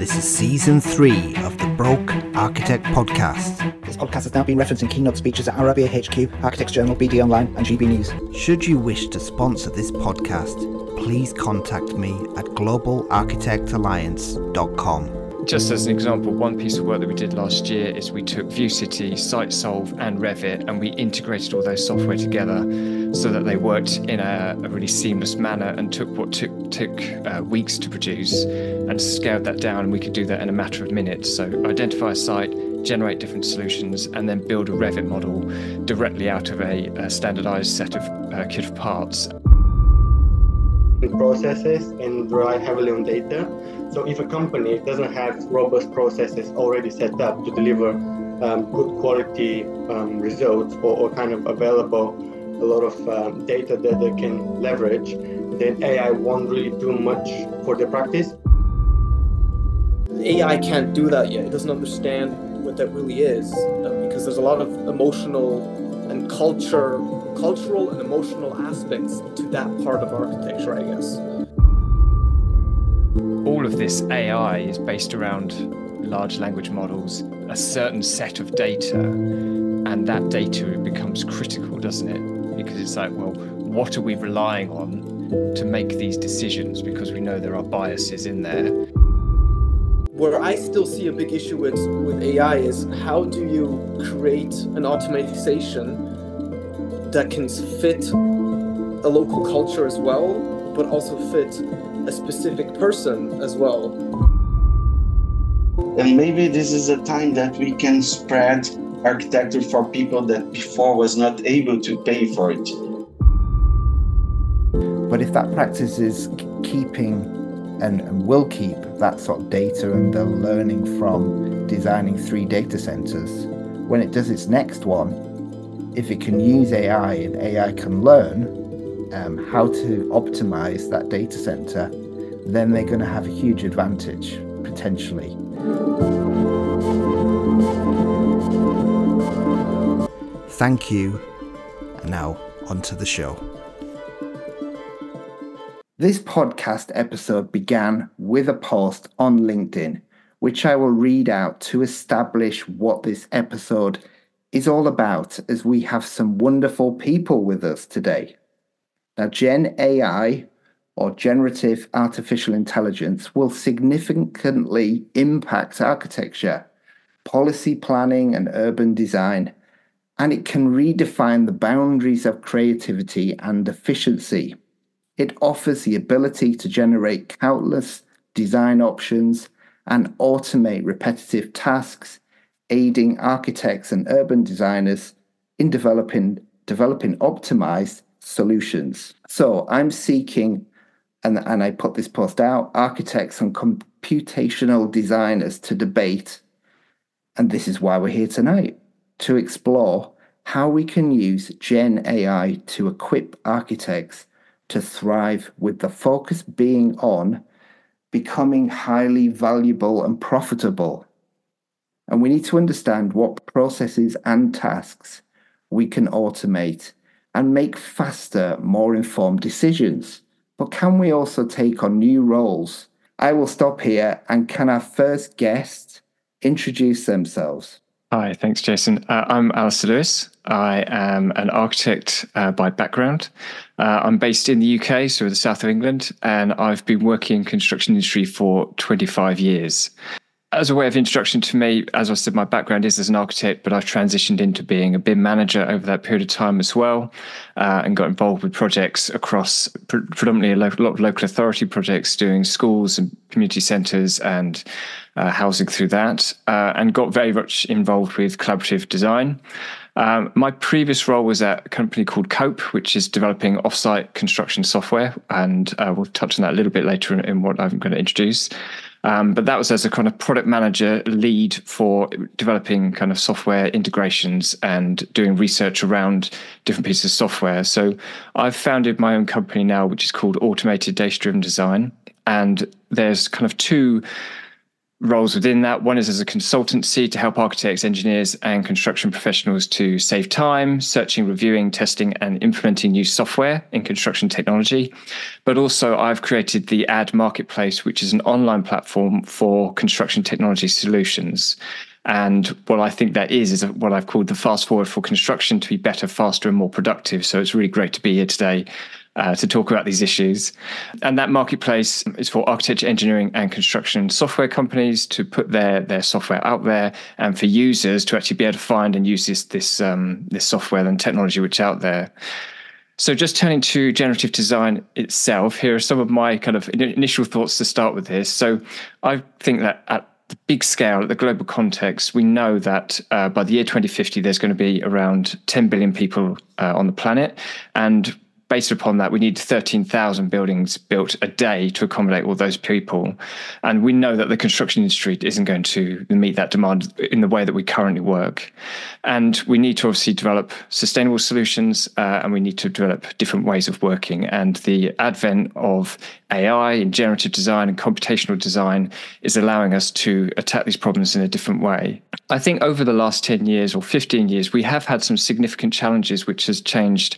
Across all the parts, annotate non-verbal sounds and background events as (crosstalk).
This is season three of the Broke Architect podcast. This podcast has now been referenced in keynote speeches at Arabia HQ, Architects Journal, BD Online, and GB News. Should you wish to sponsor this podcast, please contact me at globalarchitectalliance.com. Just as an example, one piece of work that we did last year is we took VU.CITY, SiteSolve, and Revit, and we integrated all those software together so that they worked in a, a really seamless manner and took what took took uh, weeks to produce and scaled that down. And we could do that in a matter of minutes. So identify a site, generate different solutions, and then build a Revit model directly out of a, a standardized set of uh, kit of parts processes and rely heavily on data. So if a company doesn't have robust processes already set up to deliver um, good quality um, results or, or, kind of available a lot of um, data that they can leverage, then AI won't really do much for the practice. AI can't do that yet. It doesn't understand what that really is uh, because there's a lot of emotional and culture cultural and emotional aspects to that part of architecture, I guess. All of this AI is based around large language models, a certain set of data, and that data becomes critical, doesn't it? Because it's like, well, what are we relying on to make these decisions? Because we know there are biases in there. Where I still see a big issue with, with AI is how do you create an automatization that can fit a local culture as well, but also fit a specific person as well. And maybe this is a time that we can spread architecture for people that before was not able to pay for it. But if that practice is keeping and, and will keep that sort of data and the learning from designing three data centers, when it does its next one, if it can use AI and AI can learn um, how to optimize that data center, then they're going to have a huge advantage potentially. Thank you. And now, onto the show. This podcast episode began with a post on LinkedIn, which I will read out to establish what this episode is all about as we have some wonderful people with us today. Now, Gen AI or generative artificial intelligence will significantly impact architecture, policy planning, and urban design, and it can redefine the boundaries of creativity and efficiency. It offers the ability to generate countless design options and automate repetitive tasks aiding architects and urban designers in developing developing optimized solutions. So I'm seeking, and, and I put this post out, architects and computational designers to debate. And this is why we're here tonight to explore how we can use Gen AI to equip architects to thrive, with the focus being on becoming highly valuable and profitable and we need to understand what processes and tasks we can automate and make faster, more informed decisions. But can we also take on new roles? I will stop here and can our first guest introduce themselves? Hi, thanks, Jason. Uh, I'm Allister Lewis. I am an architect uh, by background. Uh, I'm based in the UK, so the south of England, and I've been working in construction industry for 25 years as a way of introduction to me, as I said, my background is as an architect, but I've transitioned into being a BIM manager over that period of time as well, uh, and got involved with projects across pre- predominantly a lo- lot of local authority projects, doing schools and community centres and uh, housing through that, uh, and got very much involved with collaborative design. Um, my previous role was at a company called Kope, which is developing offsite construction software, and uh, we'll touch on that a little bit later in, in what I'm going to introduce. Um, but that was as a kind of product manager lead for developing kind of software integrations and doing research around different pieces of software. So I've founded my own company now, which is called Automated Data Driven Design. And there's kind of two roles within that. One is as a consultancy to help architects, engineers, and construction professionals to save time, searching, reviewing, testing, and implementing new software in construction technology. But also, I've created the Ad Marketplace, which is an online platform for construction technology solutions. And what I think that is, is what I've called the fast forward for construction to be better, faster, and more productive. So it's really great to be here today uh, to talk about these issues. And that marketplace is for architecture, engineering, and construction software companies to put their their software out there, and for users to actually be able to find and use this this um, this software and technology which is out there. So, just turning to generative design itself, here are some of my kind of initial thoughts to start with this. So, I think that at the big scale, at the global context, we know that uh, by the year 2050, there's going to be around 10 billion people uh, on the planet. And based upon that, we need 13,000 buildings built a day to accommodate all those people. And we know that the construction industry isn't going to meet that demand in the way that we currently work. And we need to obviously develop sustainable solutions uh, and we need to develop different ways of working. And the advent of AI and generative design and computational design is allowing us to attack these problems in a different way. I think over the last 10 years or 15 years, we have had some significant challenges which has changed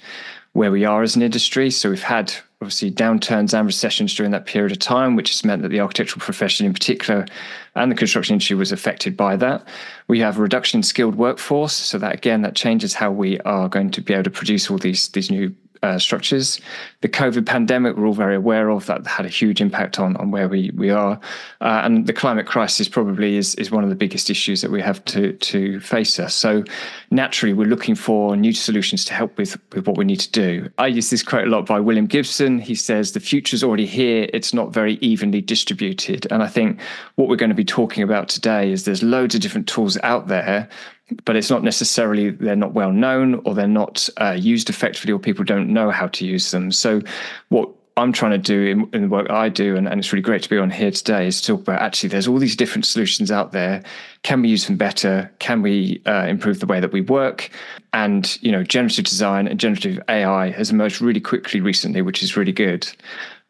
where we are as an industry. So we've had obviously downturns and recessions during that period of time, which has meant that the architectural profession in particular and the construction industry was affected by that. We have a reduction in skilled workforce. So that again, that changes how we are going to be able to produce all these these new uh, structures. The COVID pandemic, we're all very aware of, that had a huge impact on, on where we, we are. Uh, and the climate crisis probably is, is one of the biggest issues that we have to, to face us. So naturally, we're looking for new solutions to help with, with what we need to do. I use this quote a lot by William Gibson. He says, The future's already here, it's not very evenly distributed. And I think what we're going to be talking about today is there's loads of different tools out there but it's not necessarily they're not well known or they're not uh, used effectively or people don't know how to use them. So what I'm trying to do in, in, the work I do, and, and it's really great to be on here today, is to talk about actually there's all these different solutions out there. Can we use them better? Can we uh, improve the way that we work? And you know, generative design and generative AI has emerged really quickly recently, which is really good.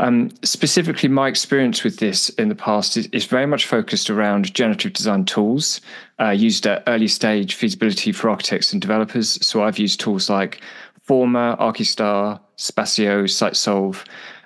Um, specifically, my experience with this in the past is, is very much focused around generative design tools uh, used at early stage feasibility for architects and developers. So I've used tools like Forma, Archistar, Spatio, SiteSolve,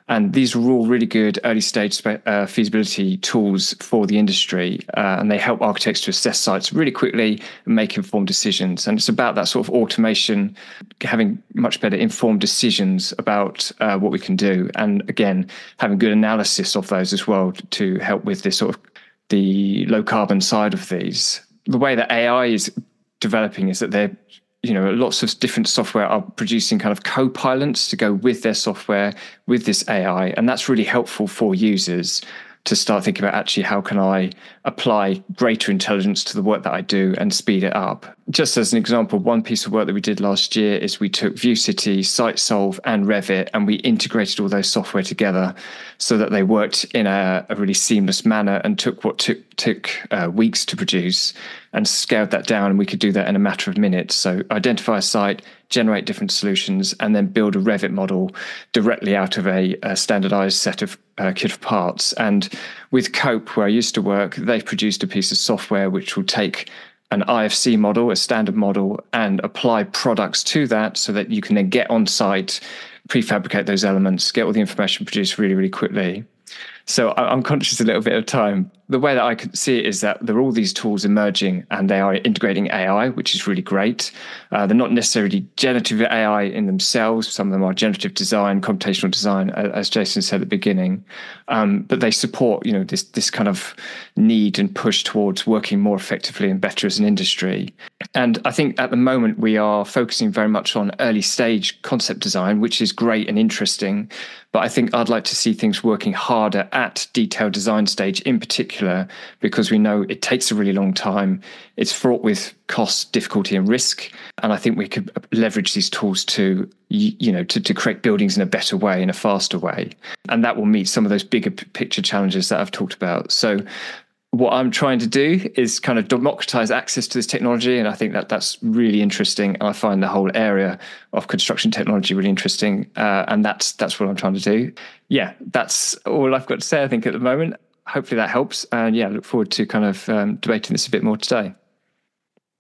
and these are all really good early stage uh, feasibility tools for the industry. Uh, and they help architects to assess sites really quickly and make informed decisions. And it's about that sort of automation, having much better informed decisions about uh, what we can do. And again, having good analysis of those as well to help with this sort of the low carbon side of these. The way that AI is developing is that they're you know lots of different software are producing kind of co-pilots to go with their software with this ai and that's really helpful for users to start thinking about actually how can I apply greater intelligence to the work that I do and speed it up. Just as an example, one piece of work that we did last year is we took VU.CITY, SiteSolve, and Revit, and we integrated all those software together so that they worked in a, a really seamless manner and took what took took uh, weeks to produce and scaled that down. And we could do that in a matter of minutes. So identify a site, generate different solutions, and then build a Revit model directly out of a, a standardized set of uh, kit of parts. And with Kope, where I used to work, they've produced a piece of software which will take an IFC model, a standard model, and apply products to that so that you can then get on site, prefabricate those elements, get all the information produced really, really quickly. So I'm conscious a little bit of time. The way that I can see it is that there are all these tools emerging and they are integrating AI, which is really great. Uh, they're not necessarily generative AI in themselves. Some of them are generative design, computational design, as Jason said at the beginning. Um, but they support, you know, this this kind of need and push towards working more effectively and better as an industry. And I think at the moment we are focusing very much on early stage concept design, which is great and interesting. But I think I'd like to see things working harder at detailed design stage in particular, because we know it takes a really long time. It's fraught with cost, difficulty, and risk. And I think we could leverage these tools to, you know, to, to create buildings in a better way, in a faster way. And that will meet some of those bigger picture challenges that I've talked about. So what I'm trying to do is kind of democratize access to this technology, and I think that that's really interesting. I find the whole area of construction technology really interesting, uh, and that's that's what I'm trying to do. Yeah, that's all I've got to say. I think at the moment. Hopefully that helps. And yeah, look forward to kind of um, debating this a bit more today.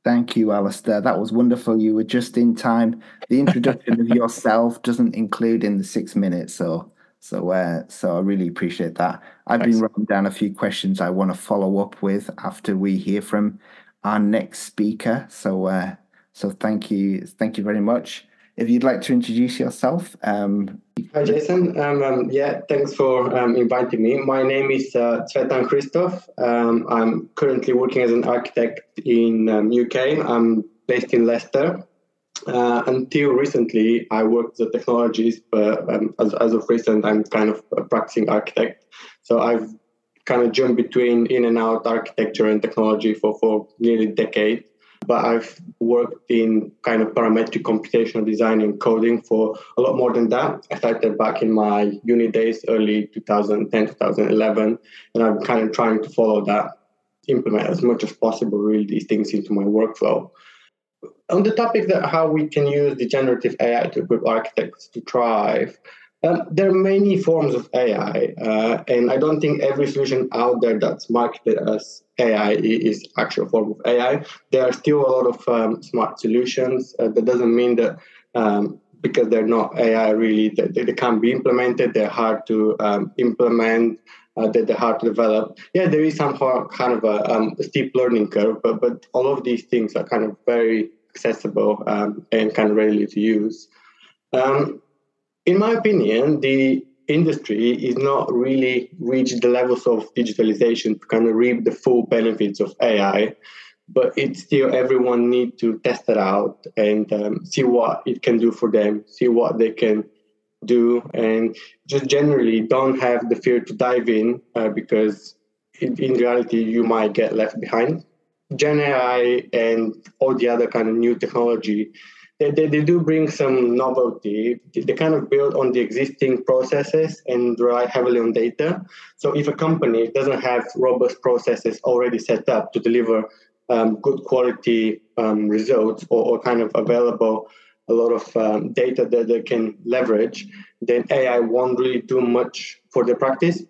Thank you, Allister. That was wonderful. You were just in time. The introduction of (laughs) yourself doesn't include in the six minutes, so so uh, so I really appreciate that. I've Thanks. been writing down a few questions I want to follow up with after we hear from our next speaker. So uh, so thank you, thank you very much. If you'd like to introduce yourself. Um, Hi, Jason. Um, um, yeah, thanks for um, inviting me. My name is uh, Tsvetan Hristov. Um, I'm currently working as an architect in UK. Um, I'm based in Leicester. Uh, until recently, I worked as a technologist, but um, as, as of recent, I'm kind of a practicing architect. So I've kind of jumped between in and out architecture and technology for, for nearly a decade but I've worked in kind of parametric computational design and coding for a lot more than that. I started back in my uni days, early 2010, 2011, and I'm kind of trying to follow that, implement as much as possible, really, these things into my workflow. On the topic that how we can use the generative AI to equip architects to thrive, um, there are many forms of AI, uh, and I don't think every solution out there that's marketed as AI is actual form of AI. There are still a lot of um, smart solutions. Uh, that doesn't mean that um, because they're not AI really, they, they can't be implemented. They're hard to um, implement. Uh, that they're hard to develop. Yeah, there is some kind of a, um, steep learning curve, but but all of these things are kind of very accessible um, and kind of readily to use. Um, in my opinion, the industry is not really reached the levels of digitalization to kind of reap the full benefits of AI, but it's still everyone need to test it out and um, see what it can do for them, see what they can do, and just generally don't have the fear to dive in uh, because in, in reality you might get left behind. Gen AI and all the other kind of new technology they, they, they, do bring some novelty. They kind of build on the existing processes and rely heavily on data. So if a company doesn't have robust processes already set up to deliver um, good quality um, results or, or, kind of available a lot of um, data that they can leverage, then AI won't really do much for the practice.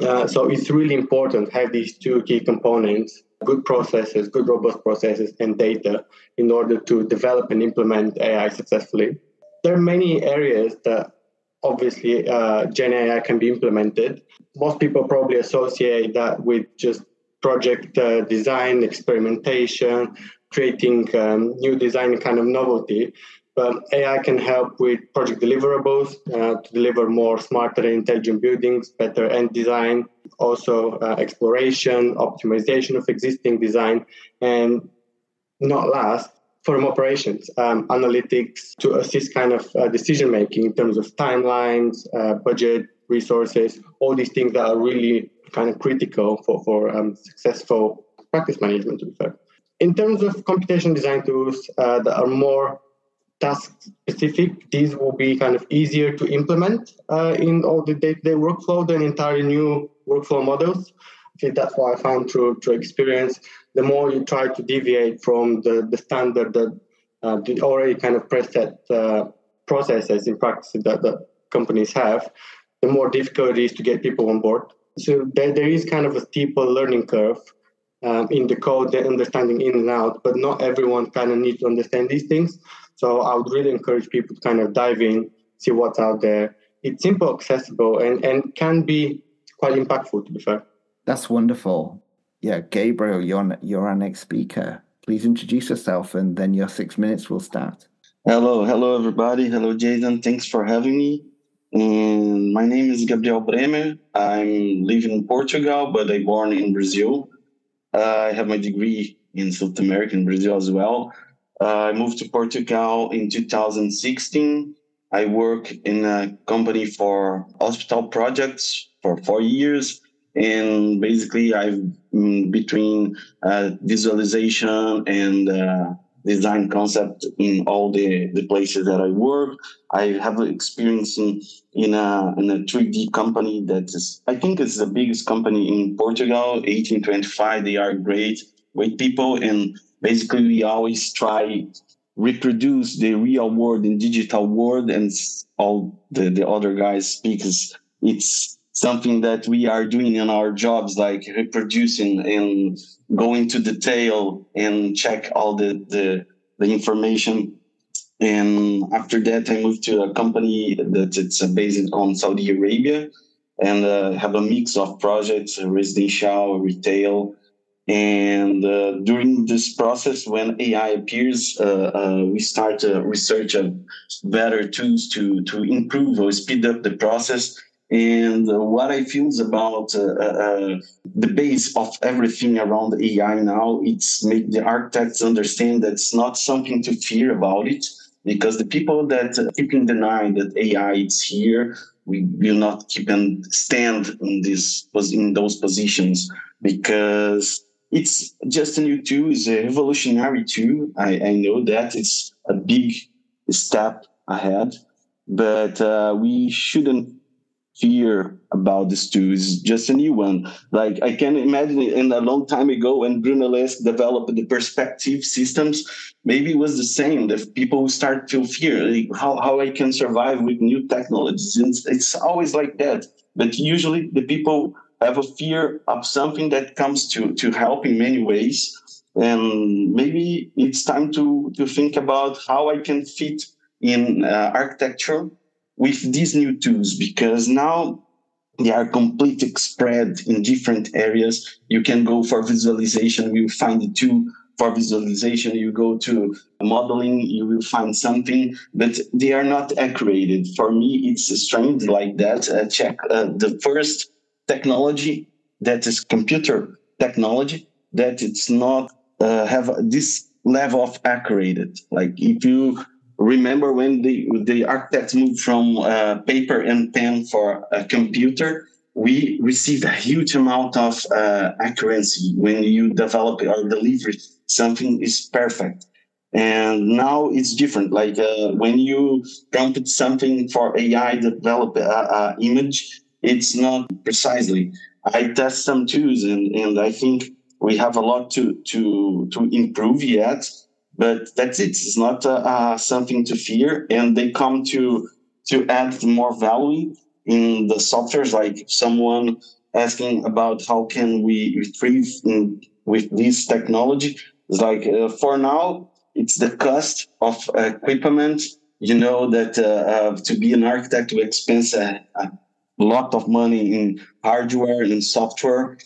Uh, so it's really important to have these two key components good processes, good robust processes, and data in order to develop and implement AI successfully. There are many areas that obviously uh, Gen AI can be implemented. Most people probably associate that with just project uh, design, experimentation, creating um, new design kind of novelty. But AI can help with project deliverables uh, to deliver more smarter and intelligent buildings, better end design, also uh, exploration, optimization of existing design, and not last, firm operations, um, analytics to assist kind of uh, decision making in terms of timelines, uh, budget, resources, all these things that are really kind of critical for, for um, successful practice management, to be fair. In terms of computation design tools uh, that are more task specific, these will be kind of easier to implement uh, in all the day-to-day workflow than entirely new workflow models. I think that's what I found through, through experience. The more you try to deviate from the, the standard that uh, the already kind of preset uh, processes in practice that, that companies have, the more difficult it is to get people on board. So there, there is kind of a steeper learning curve um, in the code, the understanding in and out, but not everyone kind of needs to understand these things. So I would really encourage people to kind of dive in, see what's out there. It's simple, accessible, and, and can be quite impactful, to be fair. That's wonderful. Yeah, Gabriel, you're, you're our next speaker. Please introduce yourself and then your six minutes will start. Hello, hello, everybody. Hello, Jason. Thanks for having me. And my name is Gabriel Bremer. I'm living in Portugal, but I born in Brazil. Uh, I have my degree in South America and Brazil as well. I moved to Portugal in 2016. I work in a company for hospital projects for four years. And basically, I've been between uh, visualization and uh, design concept in all the, the places that I work. I have experience in, in, a, in a 3D company that is, I think it's the biggest company in Portugal, 1825. They are great, great people. And basically we always try reproduce the real world in digital world and all the, the other guys speak it's something that we are doing in our jobs, like reproducing and going to detail and check all the, the, the information. And after that, I moved to a company that it's based on Saudi Arabia and uh, have a mix of projects, residential, retail. And uh, during this process, when AI appears, uh, uh, we start to research better tools to, to improve or speed up the process. And uh, what I feel is about uh, uh, uh, the base of everything around AI now, it's make the architects understand that it's not something to fear about it, because the people that uh, keep in deny that AI is here, we will not keep and stand in this in those positions. Because it's just a new tool, it's a revolutionary tool. I, I know that it's a big step ahead, but uh, we shouldn't fear about this tool. It's just a new one. Like I can imagine in a long time ago when Brunelleschi developed the perspective systems, maybe it was the same. That people start to fear like how, how I can survive with new technologies. It's always like that. But usually the people have a fear of something that comes to, to help in many ways. And maybe it's time to, to think about how I can fit in uh, architecture with these new tools because now they are completely spread in different areas. You can go for visualization, you will find the tool for visualization. You go to modeling, you will find something, but they are not accurate. For me, it's strange like that. Uh, check uh, the first technology that is computer technology that it's not uh, have this level of accurate. Like if you remember when the, the architects moved from uh, paper and pen for a computer, we received a huge amount of uh, accuracy when you develop or deliver something is perfect. And now it's different. Like uh, when you prompt something for AI develop a, image, it's not precisely. I test some tools, and, and I think we have a lot to to to improve yet but that's it. It's not uh, uh, something to fear, and they come to to add more value in the softwares. Like someone asking about how can we retrieve in, with this technology. It's like uh, for now, it's the cost of equipment. You know that uh, uh, to be an architect we expense a, a lot of money in hardware and software,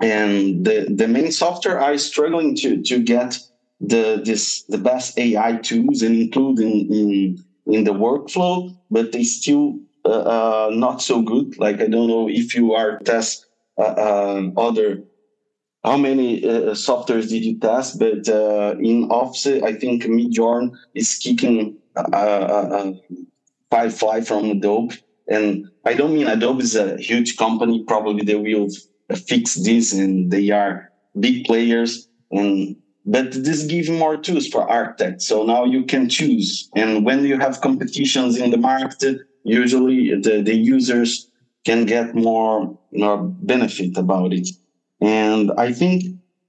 and the the main software are struggling to to get the this the best AI tools and include in in, in the workflow, but they still uh, uh, not so good. Like I don't know if you are test uh, um, other how many uh, softwares did you test? But uh, in Office, I think Midjourney is kicking uh, Firefly from Adobe. And I don't mean Adobe is a huge company. Probably they will fix this, and they are big players. And but this gives more tools for architects. So now you can choose. And when you have competitions in the market, usually the, the users can get more, more benefit about it. And I think,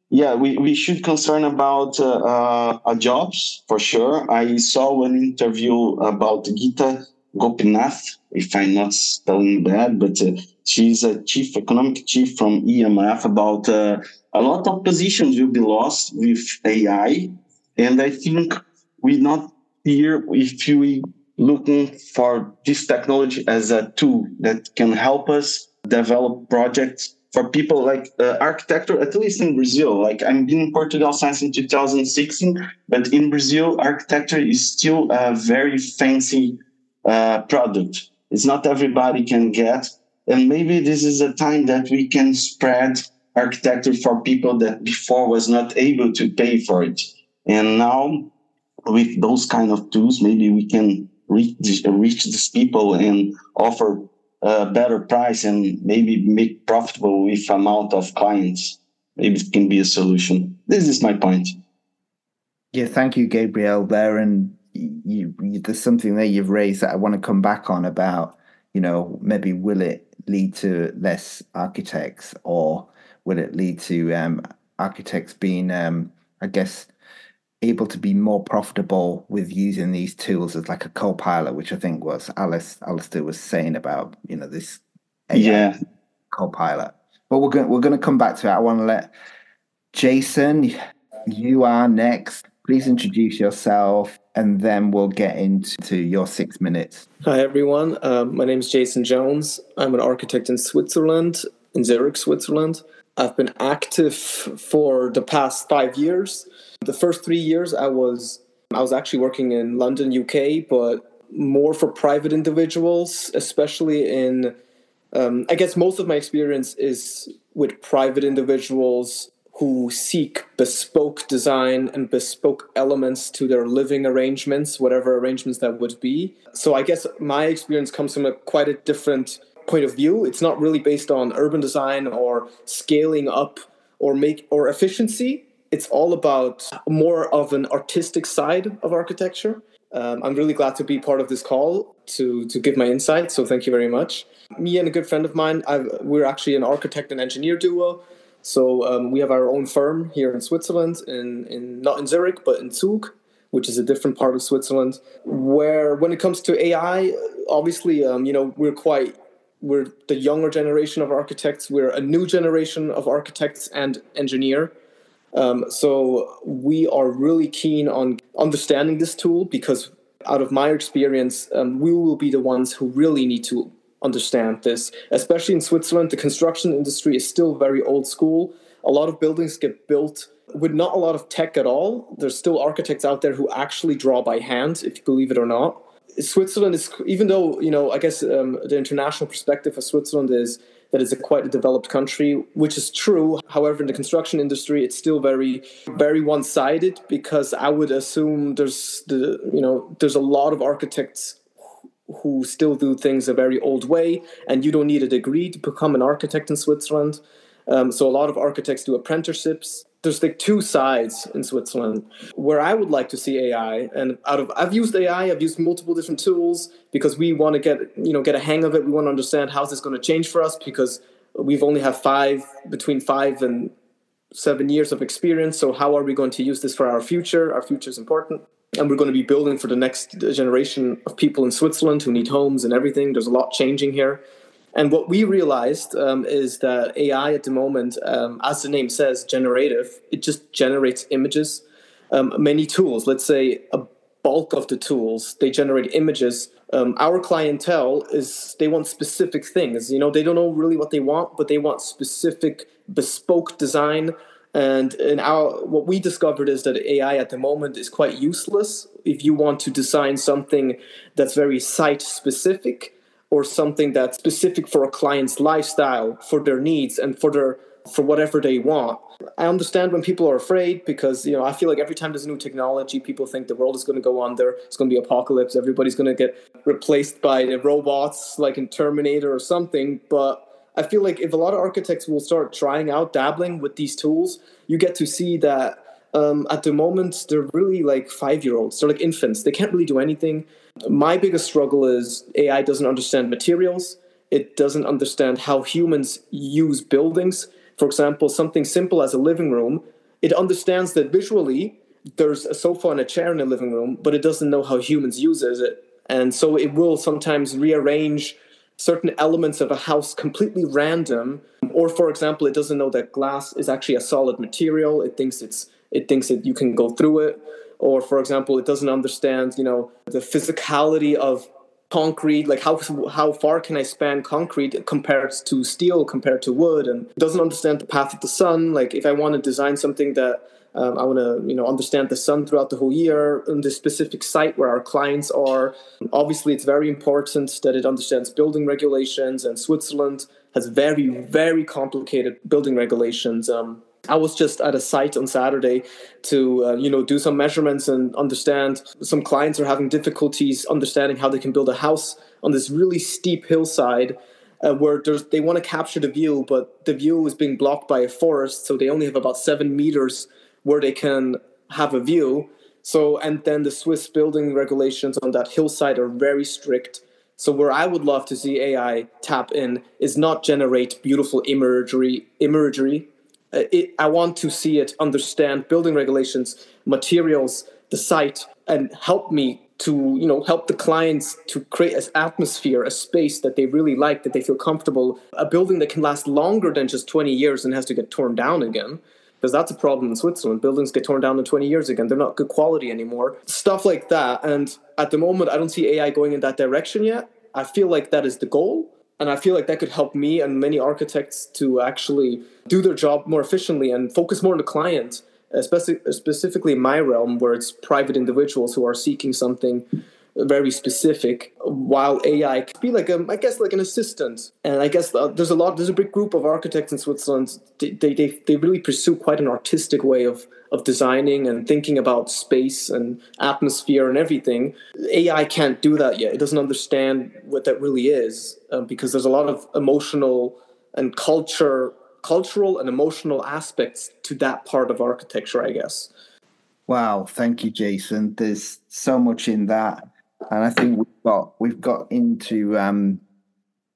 yeah, we, we should concern about uh, uh, jobs for sure. I saw an interview about Geeta Gopinath, if I'm not spelling bad, but uh, she's a chief economic chief from EMF about uh, a lot of positions will be lost with AI. And I think we're not here if we looking for this technology as a tool that can help us develop projects for people like uh, architecture, at least in Brazil. Like I'm been in Portugal since in 2016, but in Brazil, architecture is still a very fancy uh, product. It's not everybody can get. And maybe this is a time that we can spread architecture for people that before was not able to pay for it. And now with those kind of tools, maybe we can reach, reach these people and offer a better price and maybe make profitable with amount of clients. Maybe it can be a solution. This is my point. Yeah, thank you, Gabriel. There and you, you, there's something there you've raised that I want to come back on about. You know, maybe will it lead to less architects or will it lead to um, architects being, um, I guess, able to be more profitable with using these tools as like a co-pilot, which I think was Alice Allister was saying about, you know, this AI Yeah. Copilot. But we're going we're going to come back to it. I want to let Jason. You are next. Please introduce yourself, and then we'll get into your six minutes. Hi, everyone. Um, my name is Jason Jones. I'm an architect in Switzerland, in Zurich, Switzerland. I've been active for the past five years. The first three years, I was I was actually working in London, UK, but more for private individuals, especially in. Um, I guess most of my experience is with private individuals who seek bespoke design and bespoke elements to their living arrangements, whatever arrangements that would be. So I guess my experience comes from a quite a different point of view. It's not really based on urban design or scaling up or make or efficiency. It's all about more of an artistic side of architecture. Um, I'm really glad to be part of this call to to give my insight. So thank you very much. Me and a good friend of mine, I've, we're actually an architect and engineer duo. So um, we have our own firm here in Switzerland, in, in not in Zurich, but in Zug, which is a different part of Switzerland. Where when it comes to AI, obviously, um, you know, we're quite we're the younger generation of architects. We're a new generation of architects and engineer. Um, so we are really keen on understanding this tool because out of my experience, um, we will be the ones who really need to understand this. Especially in Switzerland, the construction industry is still very old school. A lot of buildings get built with not a lot of tech at all. There's still architects out there who actually draw by hand, if you believe it or not. Switzerland is, even though, you know, I guess um, the international perspective of Switzerland is that it's a quite a developed country, which is true. However, in the construction industry, it's still very, very one-sided because I would assume there's the, you know, there's a lot of architects who still do things a very old way, and you don't need a degree to become an architect in Switzerland. Um, so a lot of architects do apprenticeships. There's like two sides in Switzerland where I would like to see AI. And out of I've used AI, I've used multiple different tools because we want to get you know get a hang of it. We want to understand how this going to change for us because we've only have five between five and seven years of experience. So how are we going to use this for our future? Our future is important and we're going to be building for the next generation of people in Switzerland who need homes and everything. There's a lot changing here. And what we realized um, is that AI at the moment, um, as the name says, generative, it just generates images. Um, many tools, let's say a bulk of the tools, they generate images. Um, our clientele is they want specific things. You know, they don't know really what they want, but they want specific bespoke design and in our what we discovered is that AI at the moment is quite useless if you want to design something that's very site specific or something that's specific for a client's lifestyle, for their needs and for their for whatever they want. I understand when people are afraid because you know I feel like every time there's a new technology, people think the world is going to go under. It's going to be apocalypse. Everybody's going to get replaced by the robots, like in Terminator or something. But I feel like if a lot of architects will start trying out dabbling with these tools, you get to see that um, at the moment they're really like five year olds. They're like infants. They can't really do anything. My biggest struggle is AI doesn't understand materials. It doesn't understand how humans use buildings. For example, something simple as a living room, it understands that visually there's a sofa and a chair in a living room, but it doesn't know how humans uses it. And so it will sometimes rearrange certain elements of a house completely random or for example it doesn't know that glass is actually a solid material. It thinks it's it thinks that you can go through it. Or for example it doesn't understand you know the physicality of concrete like how how far can i span concrete compared to steel compared to wood and doesn't understand the path of the sun. Like if i want to design something that um, I want to, you know, understand the sun throughout the whole year in the specific site where our clients are. Obviously, it's very important that it understands building regulations, and Switzerland has very, very complicated building regulations. Um, I was just at a site on Saturday to, uh, you know, do some measurements and understand. Some clients are having difficulties understanding how they can build a house on this really steep hillside uh, where they want to capture the view, but the view is being blocked by a forest, so they only have about seven meters where they can have a view. So, and then the Swiss building regulations on that hillside are very strict. So, where I would love to see AI tap in is not generate beautiful imagery. Imagery. Uh, it, I want to see it understand building regulations, materials, the site, and help me to you know help the clients to create an atmosphere a space that they really like that they feel comfortable a building that can last longer than just 20 years and has to get torn down again because that's a problem in Switzerland. Buildings get torn down in 20 years again. They're not good quality anymore. Stuff like that. And at the moment, I don't see AI going in that direction yet. I feel like that is the goal. And I feel like that could help me and many architects to actually do their job more efficiently and focus more on the client especially specifically my realm where it's private individuals who are seeking something very specific while ai could be like a, i guess like an assistant. And i guess uh, there's a lot there's a big group of architects in switzerland. They, they, they really pursue quite an artistic way of of designing and thinking about space and atmosphere and everything. Ai can't do that yet. It doesn't understand what that really is um, because there's a lot of emotional and culture cultural and emotional aspects to that part of architecture, I guess. Wow, thank you, Jason. There's so much in that, and I think we've got we've got into um,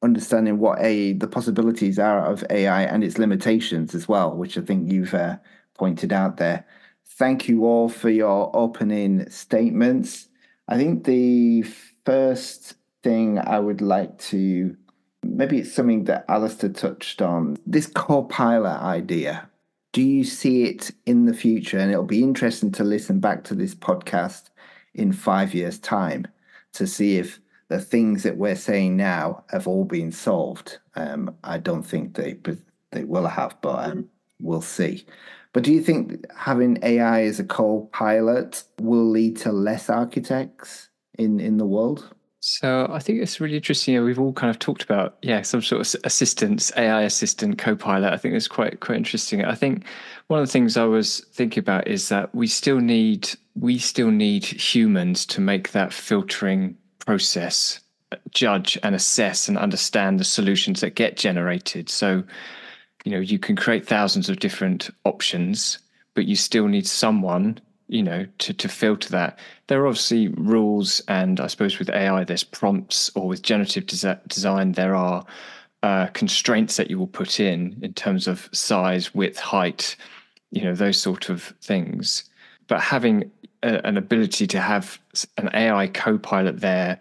understanding what a the possibilities are of AI and its limitations as well, which I think you've uh, pointed out there. Thank you all for your opening statements. I think the first thing I would like to Maybe it's something that Allister touched on. This co-pilot idea. Do you see it in the future? And it'll be interesting to listen back to this podcast in five years' time to see if the things that we're saying now have all been solved. Um, I don't think they they will have, but um, we'll see. But do you think having AI as a co-pilot will lead to less architects in in the world? So I think it's really interesting. We've all kind of talked about, yeah, some sort of assistance, AI assistant, co-pilot. I think it's quite quite interesting. I think one of the things I was thinking about is that we still need we still need humans to make that filtering process uh, judge and assess and understand the solutions that get generated. So, you know, you can create thousands of different options, but you still need someone you know to to filter that there are obviously rules and i suppose with ai there's prompts or with generative des- design there are uh, constraints that you will put in in terms of size width height you know those sort of things but having a, an ability to have an ai co-pilot there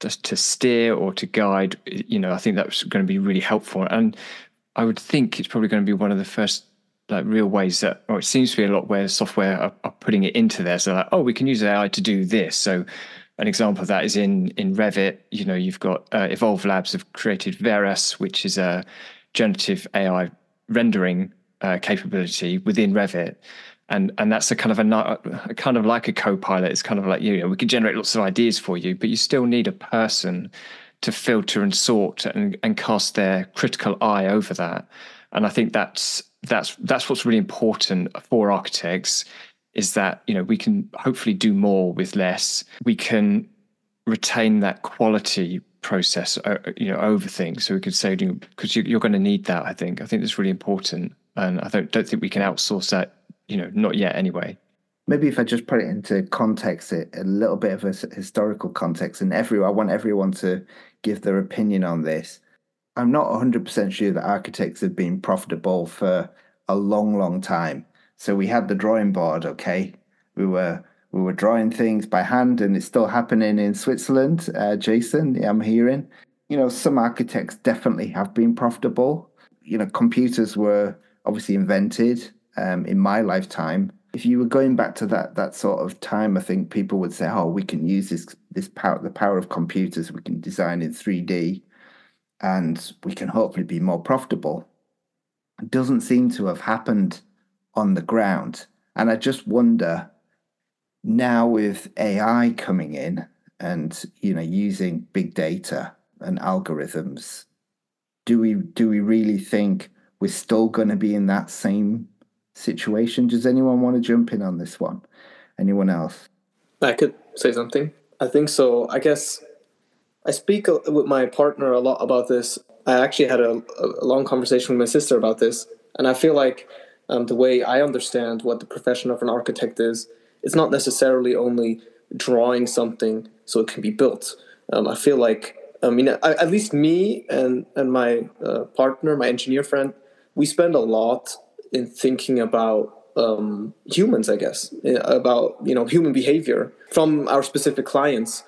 just to steer or to guide you know i think that's going to be really helpful and i would think it's probably going to be one of the first like real ways that, or it seems to be a lot where software are, are putting it into there. So like, oh, we can use AI to do this. So an example of that is in in Revit. You know, you've got uh, Evolve Labs have created Veras, which is a generative AI rendering uh, capability within Revit, and and that's a kind of a, a, kind of like a co-pilot. It's kind of like you know we can generate lots of ideas for you, but you still need a person to filter and sort and, and cast their critical eye over that. And I think that's that's that's what's really important for architects is that you know we can hopefully do more with less. We can retain that quality process uh, you know over things so we could say because you, are going to need that i think i think that's really important and i don't don't think we can outsource that you know not yet anyway maybe if i just put it into context a little bit of a historical context and every i want everyone to give their opinion on this I'm not 100% sure that architects have been profitable for a long, long time. So we had the drawing board, okay? We were we were drawing things by hand and it's still happening in Switzerland, uh, Jason, I'm hearing. You know, some architects definitely have been profitable. You know, computers were obviously invented um, in my lifetime. If you were going back to that that sort of time, I think people would say, "Oh, we can use this this power, the power of computers. We can design in 3D and we can hopefully be more profitable. It doesn't seem to have happened on the ground. And I just wonder now with AI coming in and you know using big data and algorithms, do we do we really think we're still going to be in that same situation? Does anyone want to jump in on this one? Anyone else? I could say something. I think so. I guess I speak with my partner a lot about this. I actually had a, a long conversation with my sister about this, and I feel like um, the way I understand what the profession of an architect is, it's not necessarily only drawing something so it can be built. Um, I feel like, I mean, I, at least me and and my uh, partner, my engineer friend, we spend a lot in thinking about um, humans, I guess, eh, about you know human behavior from our specific clients,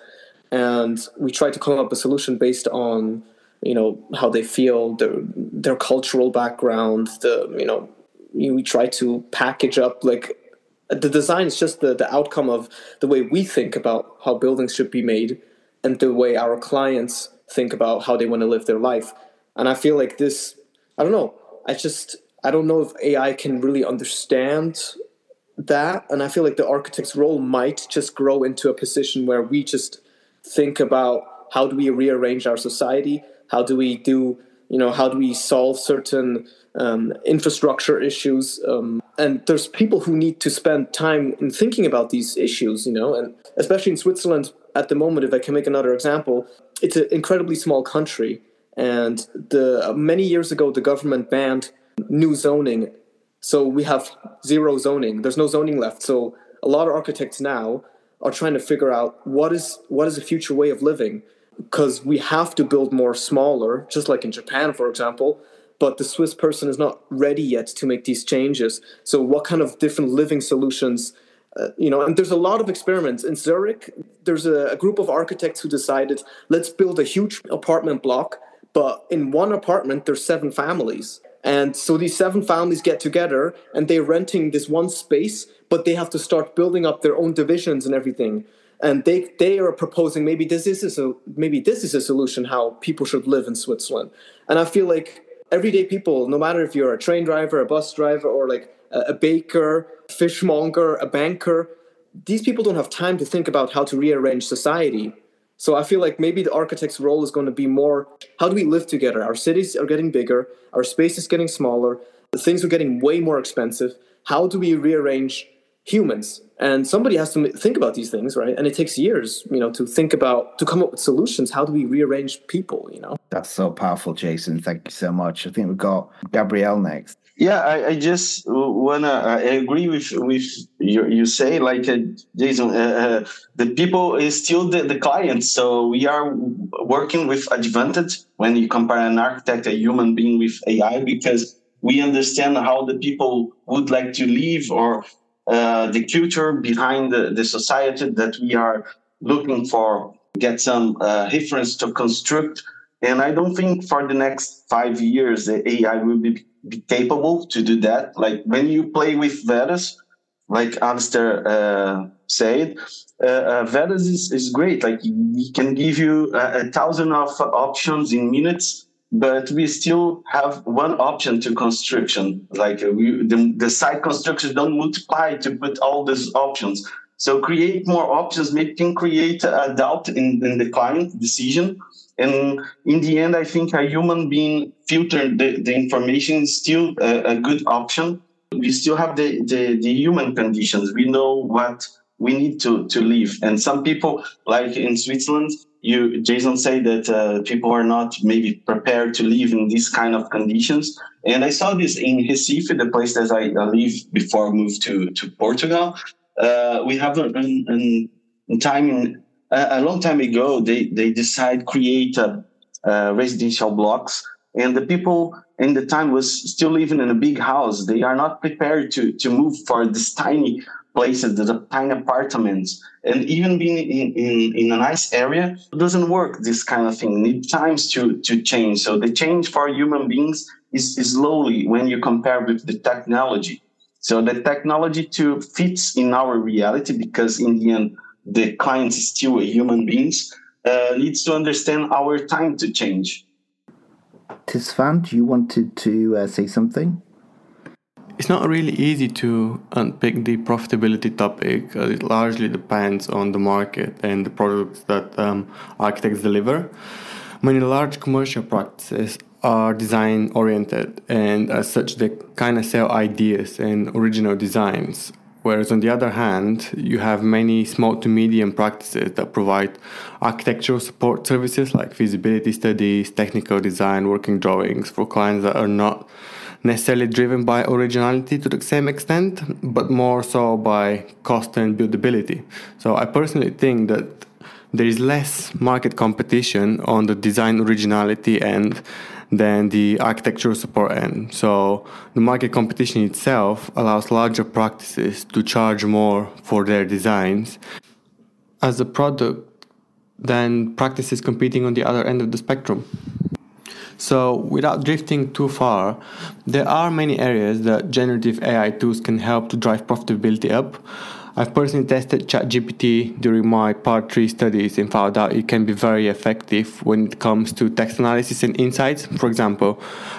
and we try to come up with a solution based on you know how they feel, their their cultural background, the you know we try to package up like the design is just the, the outcome of the way we think about how buildings should be made and the way our clients think about how they want to live their life. And i feel like this i don't know i just i don't know if ai can really understand that. And i feel like the architect's role might just grow into a position where we just think about how do we rearrange our society? How do we do you know how do we solve certain um, infrastructure issues um, and there's people who need to spend time in thinking about these issues you know and especially in switzerland at the moment if i can make another example it's an incredibly small country and the many years ago the government banned new zoning. So we have zero zoning. There's no zoning left. So a lot of architects now are trying to figure out what is what is a future way of living because we have to build more smaller just like in japan for example but the Swiss person is not ready yet to make these changes. So, what kind of different living solutions? Uh, you know, and there's a lot of experiments in Zurich. There's a, a group of architects who decided let's build a huge apartment block, but in one apartment there's seven families, and so these seven families get together and they're renting this one space, but they have to start building up their own divisions and everything and they they are proposing maybe this is a maybe this is a solution how people should live in Switzerland. And I feel like everyday people, no matter if you're a train driver, a bus driver, or like a, baker, fishmonger, a banker, these people don't have time to think about how to rearrange society. So I feel like maybe the architect's role is going to be more how do we live together? Our cities are getting bigger, our space is getting smaller, the things are getting way more expensive. How do we rearrange humans? And somebody has to think about these things, right? And it takes years, you know, to think about to come up with solutions. How do we rearrange people, you know? That's so powerful, Jason. Thank you so much. I think we've got Gabriel next. Yeah, I, I just wanna. I agree with with you. You say like uh, Jason, uh, uh, the people is still the, the client. So we are working with advantage when you compare an architect, a human being with AI, because we understand how the people would like to live or uh, the culture behind the, the society that we are looking for. Get some uh, reference to construct and I don't think for the next five years the AI will be, be capable to do that. Like when you play with Veras, like Allister uh, said, uh, uh, is, is great. Like we can give you a, a thousand of options in minutes, but we still have one option to construction. Like uh, we, the, the site constructions don't multiply to put all these options. So create more options, can create a doubt in, in the client decision and in the end, I think a human being filter the, the information is still a, a, good option. We still have the, the, the human conditions. We know what we need to, to live. And some people, like in Switzerland, you Jason said that uh, people are not maybe prepared to live in these kind of conditions. And I saw this in Recife, the place that I lived before I moved to, to Portugal. Uh, we have a, time in a, long time ago, they, they decide create a, a residential blocks and the people in the time was still living in a big house. They are not prepared to, to move for this tiny places, the tiny apartments, and even being in, in, in a nice area doesn't work. This kind of thing need times to to change. So the change for human beings is, is slowly when you compare with the technology. So the technology to fits in our reality because in the end the client is still a human beings, uh, needs to understand our time to change. Tsvetan, you wanted to uh, say something? It's not really easy to unpick the profitability topic. it largely depends on the market and the products that um, architects deliver. Many large commercial practices are design oriented, and as such, they kind of sell ideas and original designs Whereas on the other hand, you have many small to medium practices that provide architectural support services like feasibility studies, technical design, working drawings for clients that are not necessarily driven by originality to the same extent, but more so by cost and buildability. So I personally think that there is less market competition on the design originality end than the architectural support end. So the market competition itself allows larger practices to charge more for their designs. As a product, than practices competing on the other end of the spectrum. So, without drifting too far, there are many areas that generative AI tools can help to drive profitability up. I've personally tested ChatGPT during my part 3 studies and found out it can be very effective when it comes to text analysis and insights. For example,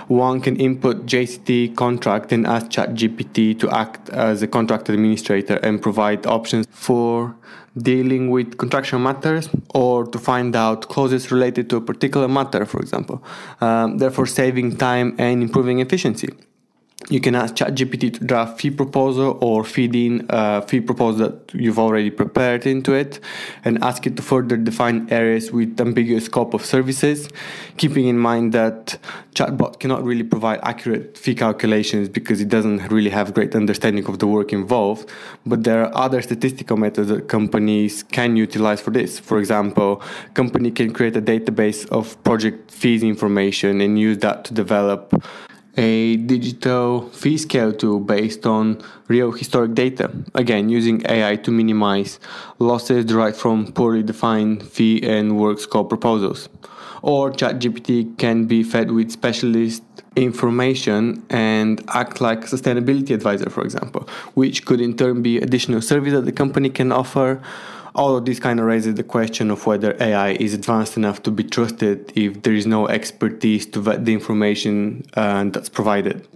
one can input JCT contract and ask ChatGPT to act as a contract administrator and provide options for dealing with contractual matters or to find out clauses related to a particular matter, for example, um, therefore saving time and improving efficiency you can ask ChatGPT to draft fee proposal or feed in a fee proposal that you've already prepared into it and ask it to further define areas with ambiguous scope of services, keeping in mind that chatbot cannot really provide accurate fee calculations because it doesn't really have great understanding of the work involved. But there are other statistical methods that companies can utilize for this. For example, company can create a database of project fees information and use that to develop a digital fee scale tool based on real historic data. Again, using AI to minimize losses derived from poorly defined fee and work scope proposals. Or ChatGPT can be fed with specialist information and act like a sustainability advisor, for example, which could in turn be additional service that the company can offer all of this kind of raises the question of whether AI is advanced enough to be trusted if there is no expertise to vet the information uh, that's provided.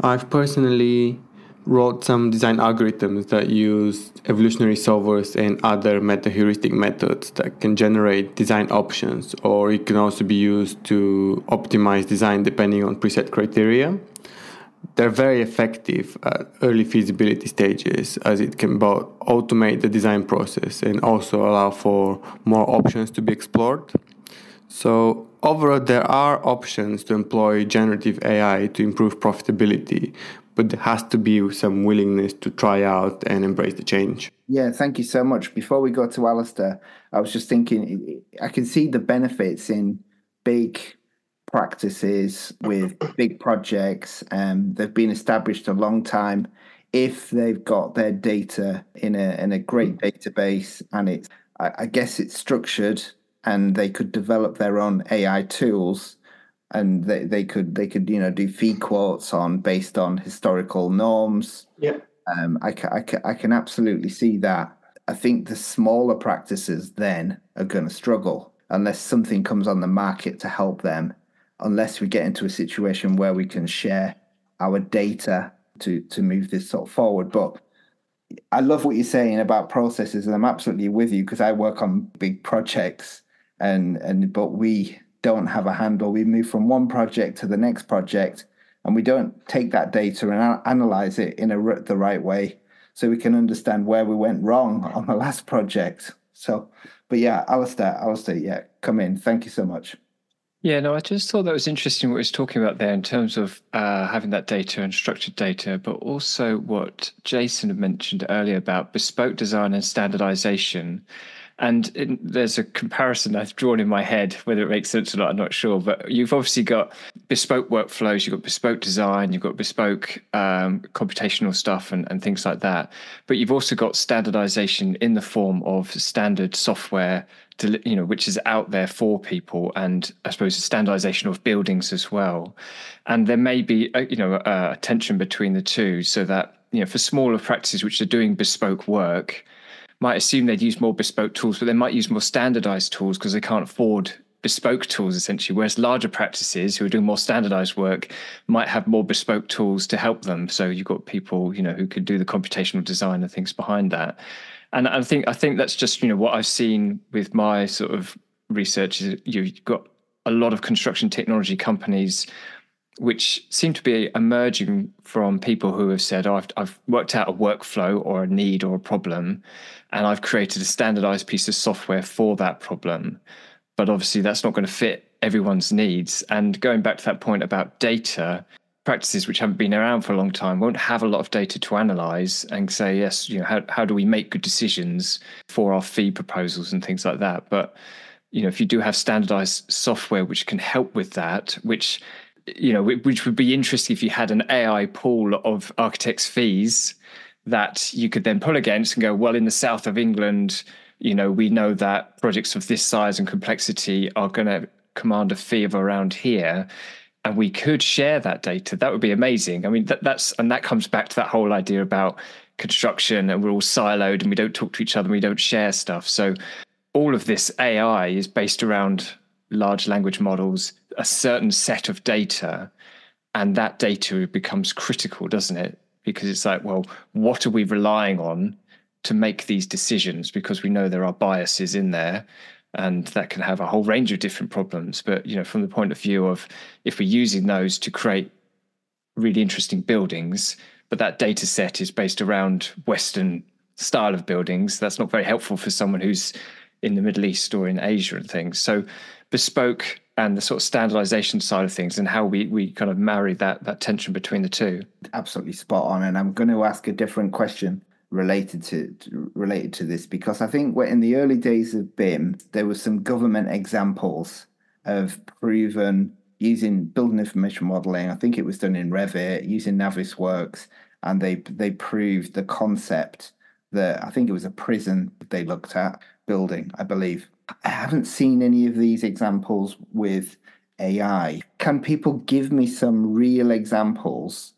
I've personally wrote some design algorithms that use evolutionary solvers and other meta heuristic methods that can generate design options, or it can also be used to optimize design depending on preset criteria they're very effective at early feasibility stages as it can both automate the design process and also allow for more options to be explored. So, overall, there are options to employ generative AI to improve profitability, but there has to be some willingness to try out and embrace the change. Yeah, thank you so much. Before we go to Allister, I was just thinking I can see the benefits in big practices with big projects and they've been established a long time if they've got their data in a in a great database and it's I, I guess it's structured and they could develop their own AI tools and they, they could they could you know do fee quotes on based on historical norms. Yeah. Um, I, ca- I, ca- I can absolutely see that. I think the smaller practices then are going to struggle unless something comes on the market to help them unless we get into a situation where we can share our data to to move this sort of forward. But I love what you're saying about processes, and I'm absolutely with you because I work on big projects, and and but we don't have a handle. We move from one project to the next project, and we don't take that data and analyze it in a the right way, so we can understand where we went wrong (laughs) on the last project. So, but yeah, Allister, Allister, yeah, come in. Thank you so much. Yeah, no, I just thought that was interesting what he was talking about there in terms of uh, having that data and structured data, but also what Jason had mentioned earlier about bespoke design and standardization. And in, there's a comparison I've drawn in my head, whether it makes sense or not, I'm not sure. But you've obviously got bespoke workflows, you've got bespoke design, you've got bespoke um, computational stuff and, and things like that. But you've also got standardization in the form of standard software you know, which is out there for people, and I suppose standardization of buildings as well. And there may be, a, you know, a tension between the two, so that you know, for smaller practices which are doing bespoke work, might assume they'd use more bespoke tools, but they might use more standardized tools because they can't afford bespoke tools essentially whereas larger practices who are doing more standardized work might have more bespoke tools to help them. So you've got people you know who could do the computational design and things behind that. And I think I think that's just you know what I've seen with my sort of research is you've got a lot of construction technology companies which seem to be emerging from people who have said, oh, I've, I've worked out a workflow or a need or a problem, and I've created a standardized piece of software for that problem. But obviously, that's not going to fit everyone's needs. And going back to that point about data, practices which haven't been around for a long time won't have a lot of data to analyze and say yes you know how, how do we make good decisions for our fee proposals and things like that but you know, if you do have standardized software which can help with that, which you know, which would be interesting if you had an AI pool of architects' fees that you could then pull against and go, well, in the south of England, you know, we know that projects of this size and complexity are going to command a fee of around here. And we could share that data. That would be amazing. I mean, that, that's and that comes back to that whole idea about construction and we're all siloed and we don't talk to each other and we don't share stuff. So all of this AI is based around large language models, a certain set of data, and that data becomes critical, doesn't it? Because it's like, well, what are we relying on to make these decisions? Because we know there are biases in there, and that can have a whole range of different problems. But you know, from the point of view of if we're using those to create really interesting buildings, but that data set is based around Western style of buildings, that's not very helpful for someone who's in the Middle East or in Asia and things. So bespoke and the sort of standardization side of things and how we we kind of marry that that tension between the two. Absolutely spot on. And I'm going to ask a different question related to, related to this because I think we're in the early days of BIM, there were some government examples of proven using building information modeling. I think it was done in Revit using Navisworks, and they they proved the concept that I think it was a prison they looked at building, I believe. I haven't seen any of these examples with AI. Can people give me some real examples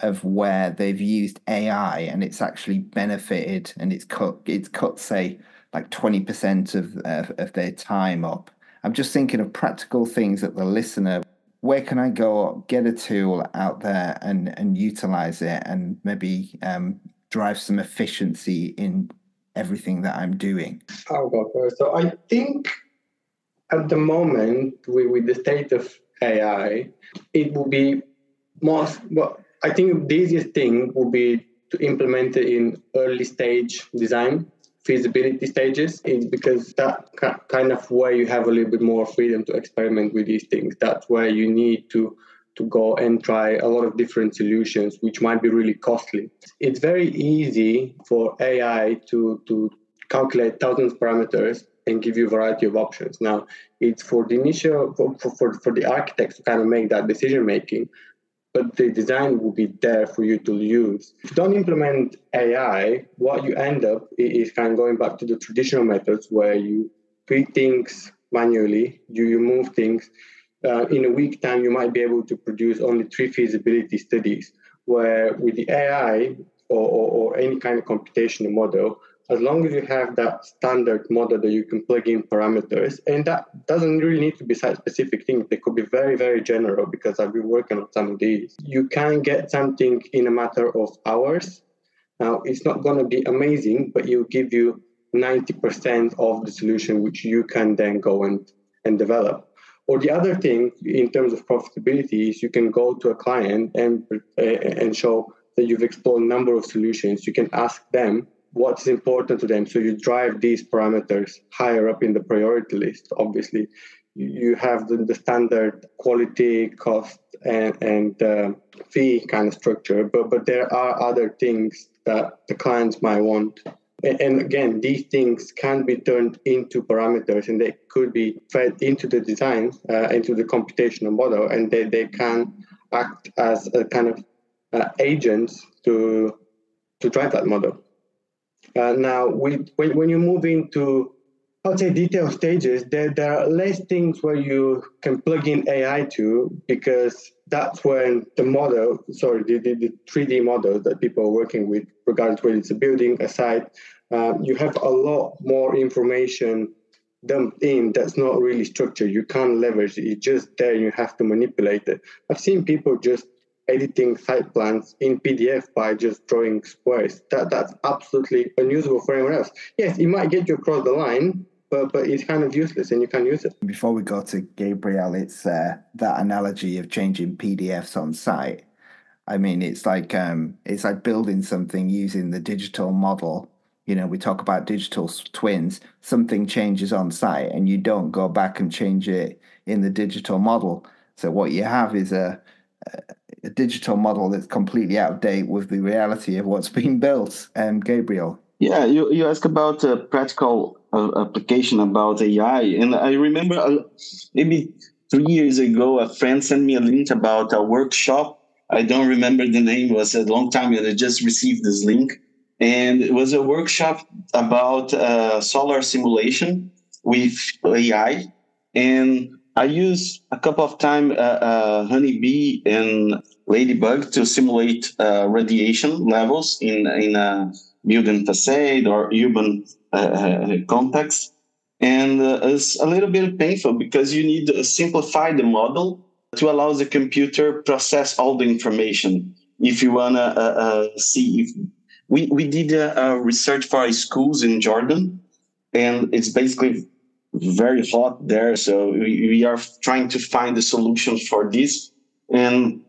of where they've used AI and it's actually benefited and it's cut it's cut say like 20% of, of, of their time up. I'm just thinking of practical things that the listener where can I go get a tool out there and and utilize it and maybe um, drive some efficiency in everything that I'm doing? I'll go first. So I think at the moment, with, with the state of AI, it will be most, well, I think the easiest thing will be to implement it in early stage design feasibility stages is because that kind of where you have a little bit more freedom to experiment with these things that's where you need to to go and try a lot of different solutions, which might be really costly. It's very easy for AI to, to calculate thousands of parameters and give you a variety of options. Now, it's for the initial, for, for, for the architects to kind of make that decision making, but the design will be there for you to use. If you don't implement AI, what you end up is kind of going back to the traditional methods where you create things manually, you, you move things, uh, in a week time, you might be able to produce only three feasibility studies, where with the AI or, or, or any kind of computational model, as long as you have that standard model that you can plug in parameters, and that doesn't really need to be site specific things, they could be very, very general because I've been working on some of these. You can get something in a matter of hours. Now, it's not going to be amazing, but it'll give you 90% of the solution which you can then go and, and develop. Or the other thing in terms of profitability is you can go to a client and uh, and show that you've explored a number of solutions. You can ask them what's important to them. So you drive these parameters higher up in the priority list. Obviously, you have the, the standard quality, cost, and, and uh, fee kind of structure. But but there are other things that the clients might want and again, these things can be turned into parameters and they could be fed into the design, uh, into the computational model, and they, they can act as a kind of uh, agents to, to drive that model. Uh, now, when, when you move into I would say detail stages, there, there are less things where you can plug in AI to because that's when the model, sorry, the, the, the 3D model that people are working with, regardless whether it's a building, a site, uh, you have a lot more information dumped in that's not really structured. You can't leverage it. It's just there. You have to manipulate it. I've seen people just editing site plans in PDF by just drawing squares. That that's absolutely unusable for anyone else. Yes, it might get you across the line, but but it's kind of useless and you can't use it. Before we go to Gabriel, it's uh, that analogy of changing PDFs on site. I mean, it's like um, it's like building something using the digital model. You know, we talk about digital twins. Something changes on site, and you don't go back and change it in the digital model. So what you have is a a digital model that's completely out of date with the reality of what's (laughs) being built. And um, Gabriel. Yeah, you, you ask about uh, practical uh, application about AI. And I remember uh, maybe three years ago, a friend sent me a link about a workshop. I don't remember the name. It was a long time ago. I just received this link. And it was a workshop about uh, solar simulation with AI. And I use a couple of time uh, uh, honeybee and ladybug to simulate uh, radiation levels in in a building facade or urban uh, uh, context, and it's a little bit painful because you need to simplify the model to allow the computer process all the information. If you wanna see if we we did a, research for schools in Jordan, and it's basically very hot there. So we, we are trying to find the solutions for this. And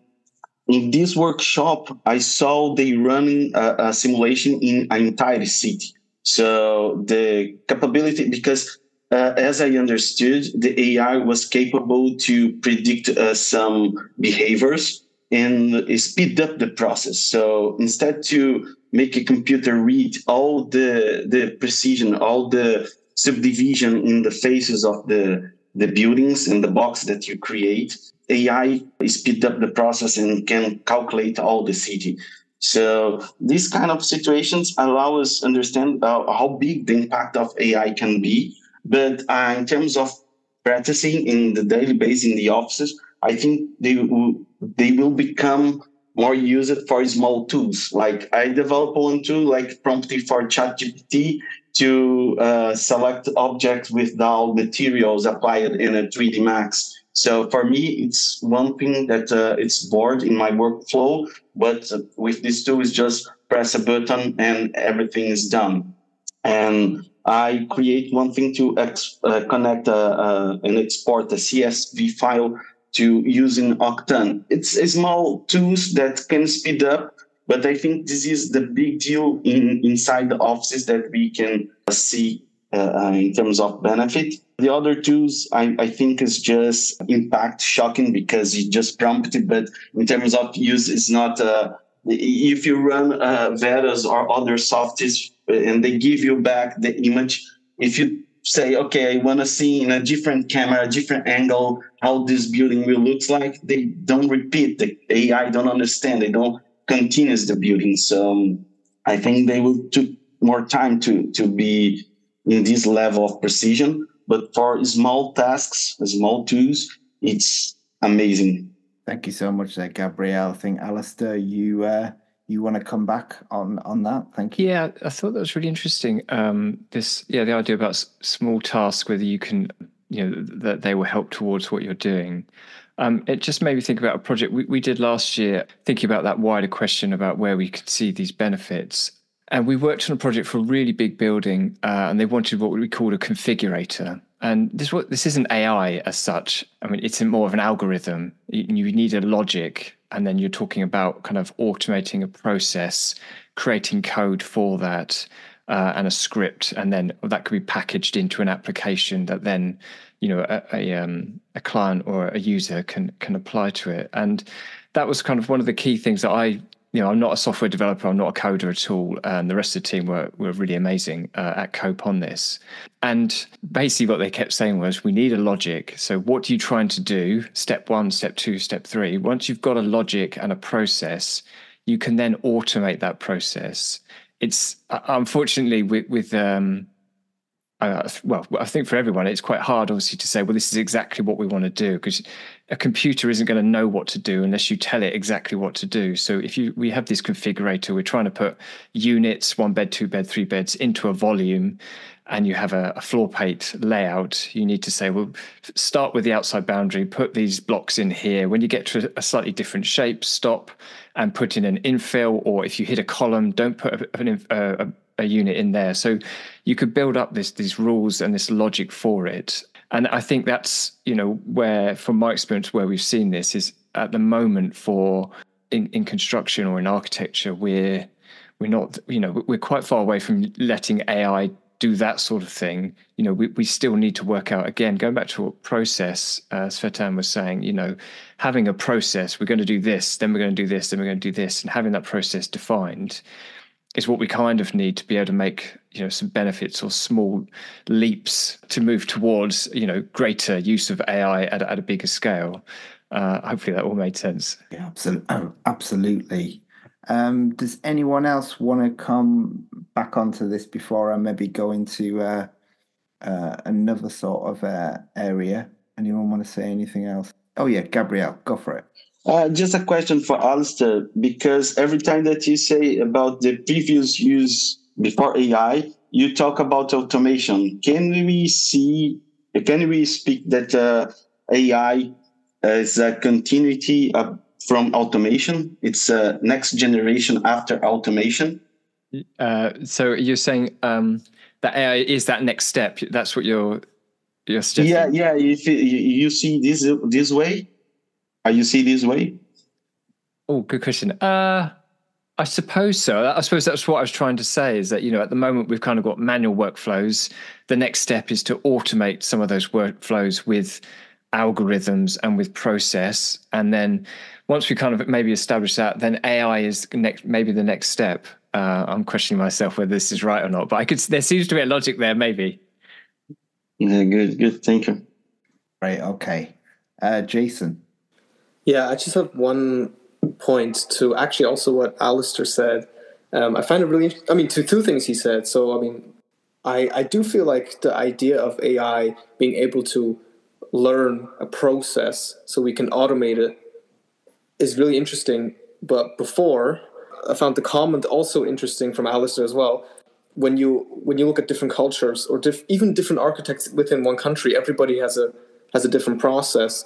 in this workshop, I saw they running a, a simulation in an entire city. So the capability, because uh, as I understood, the AI was capable to predict uh, some behaviors and speed up the process. So instead to make a computer read all the the precision, all the subdivision in the faces of the, the buildings and the box that you create, AI speed up the process and can calculate all the city. So these kind of situations allow us understand uh, how big the impact of AI can be. But uh, in terms of practicing in the daily base in the offices, I think they will, they will become more used for small tools. Like I develop one tool like prompting for ChatGPT to uh, select objects with dull materials applied in a 3D Max. So for me, it's one thing that uh, it's bored in my workflow, but with this tool, it's just press a button and everything is done. And I create one thing to ex- uh, connect uh, uh, and export a CSV file to using Octane. It's a small tools that can speed up but I think this is the big deal in inside the offices that we can see uh, uh, in terms of benefit. The other tools, I, I think, is just impact shocking because you just prompted, but in terms of use, it's not. Uh, if you run uh, Veras or other softies uh, and they give you back the image, if you say, okay, I want to see in a different camera, a different angle, how this building will look like, they don't repeat. The AI don't understand. They don't continues the building. So um, I think they will took more time to to be in this level of precision. But for small tasks, small tools, it's amazing. Thank you so much, there, Gabriel. I think Allister, you uh, you want to come back on on that? Thank you. Yeah, I thought that was really interesting. Um, this, yeah, the idea about s- small tasks, whether you can, you know, that they will help towards what you're doing. Um, it just made me think about a project we, we did last year, thinking about that wider question about where we could see these benefits. And we worked on a project for a really big building, uh, and they wanted what we called a configurator. And this what this isn't AI as such. I mean, it's more of an algorithm. You, you need a logic, and then you're talking about kind of automating a process, creating code for that, uh, and a script, and then that could be packaged into an application that then you know a, a, um, a client or a user can can apply to it. And that was kind of one of the key things that i you know i'm not a software developer i'm not a coder at all and the rest of the team were, were really amazing uh, at Kope on this. And basically what they kept saying was we need a logic. So what are you trying to do? Step one step two step three. Once you've got a logic and a process you can then automate that process. It's uh, unfortunately with with um, uh, well, I think for everyone, it's quite hard, obviously, to say, well, this is exactly what we want to do, because a computer isn't going to know what to do unless you tell it exactly what to do. So if you we have this configurator, we're trying to put units, one bed, two bed, three beds into a volume, and you have a, a floor plate layout. You need to say, well, start with the outside boundary, put these blocks in here. When you get to a slightly different shape, stop and put in an infill, or if you hit a column, don't put a, a, uh, a a unit in there. So you could build up this these rules and this logic for it. And I think that's you know where, from my experience, where we've seen this is at the moment for in, in construction or in architecture, we're we're not you know we're quite far away from letting AI do that sort of thing. You know, we, we still need to work out again, going back to what process uh, Tsvetan was saying, you know, having a process, we're going to do this, then we're going to do this, then we're going to do this, and having that process defined is what we kind of need to be able to make you know some benefits or small leaps to move towards you know greater use of AI at, at a bigger scale. Uh, hopefully that all made sense. Yeah, absolutely. (clears throat) Oh, absolutely. Um, does anyone else want to come back onto this before I maybe go into uh, uh, another sort of uh, area? Anyone want to say anything else? Oh yeah, Gabriel, go for it. Uh, just a question for Allister, because every time that you say about the previous use before AI, you talk about automation. Can we see, can we speak that uh, AI is a continuity of, from automation? It's a next generation after automation? Uh, so you're saying um, that AI is that next step? That's what you're you're suggesting? Yeah, yeah. If you see this this way, are you see this way? Oh, good question. Uh, I suppose so. I suppose that's what I was trying to say is that, you know, at the moment we've kind of got manual workflows. The next step is to automate some of those workflows with algorithms and with process. And then once we kind of maybe establish that, then AI is next, maybe the next step. Uh, I'm questioning myself whether this is right or not, but I could, there seems to be a logic there, maybe. Yeah, good, good. Thank you. Right. Okay. Uh, Jason. Yeah, I just have one point to actually also what Allister said. Um, I find it really, I mean, to two things he said. So, I mean, I, I do feel like the idea of AI being able to learn a process so we can automate it is really interesting. But before, I found the comment also interesting from Allister as well. When you when you look at different cultures or diff, even different architects within one country, everybody has a has a different process.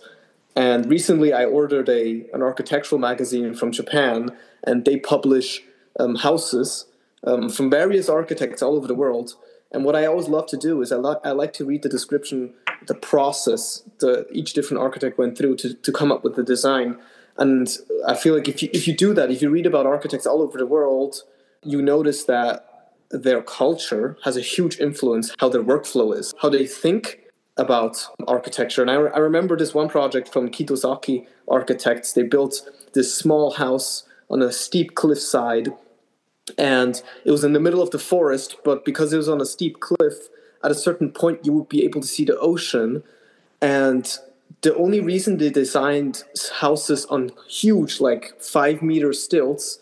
And recently, I ordered a an architectural magazine from Japan, and they publish um, houses um, from various architects all over the world. And what I always love to do is I, lo- I like to read the description, the process that each different architect went through to, to come up with the design. And I feel like if you, if you do that, if you read about architects all over the world, you notice that their culture has a huge influence how their workflow is, how they think, about architecture. And I, re- I remember this one project from Kitozaki Architects. They built this small house on a steep cliffside, and it was in the middle of the forest. But because it was on a steep cliff, at a certain point you would be able to see the ocean. And the only reason they designed houses on huge, like five meter stilts,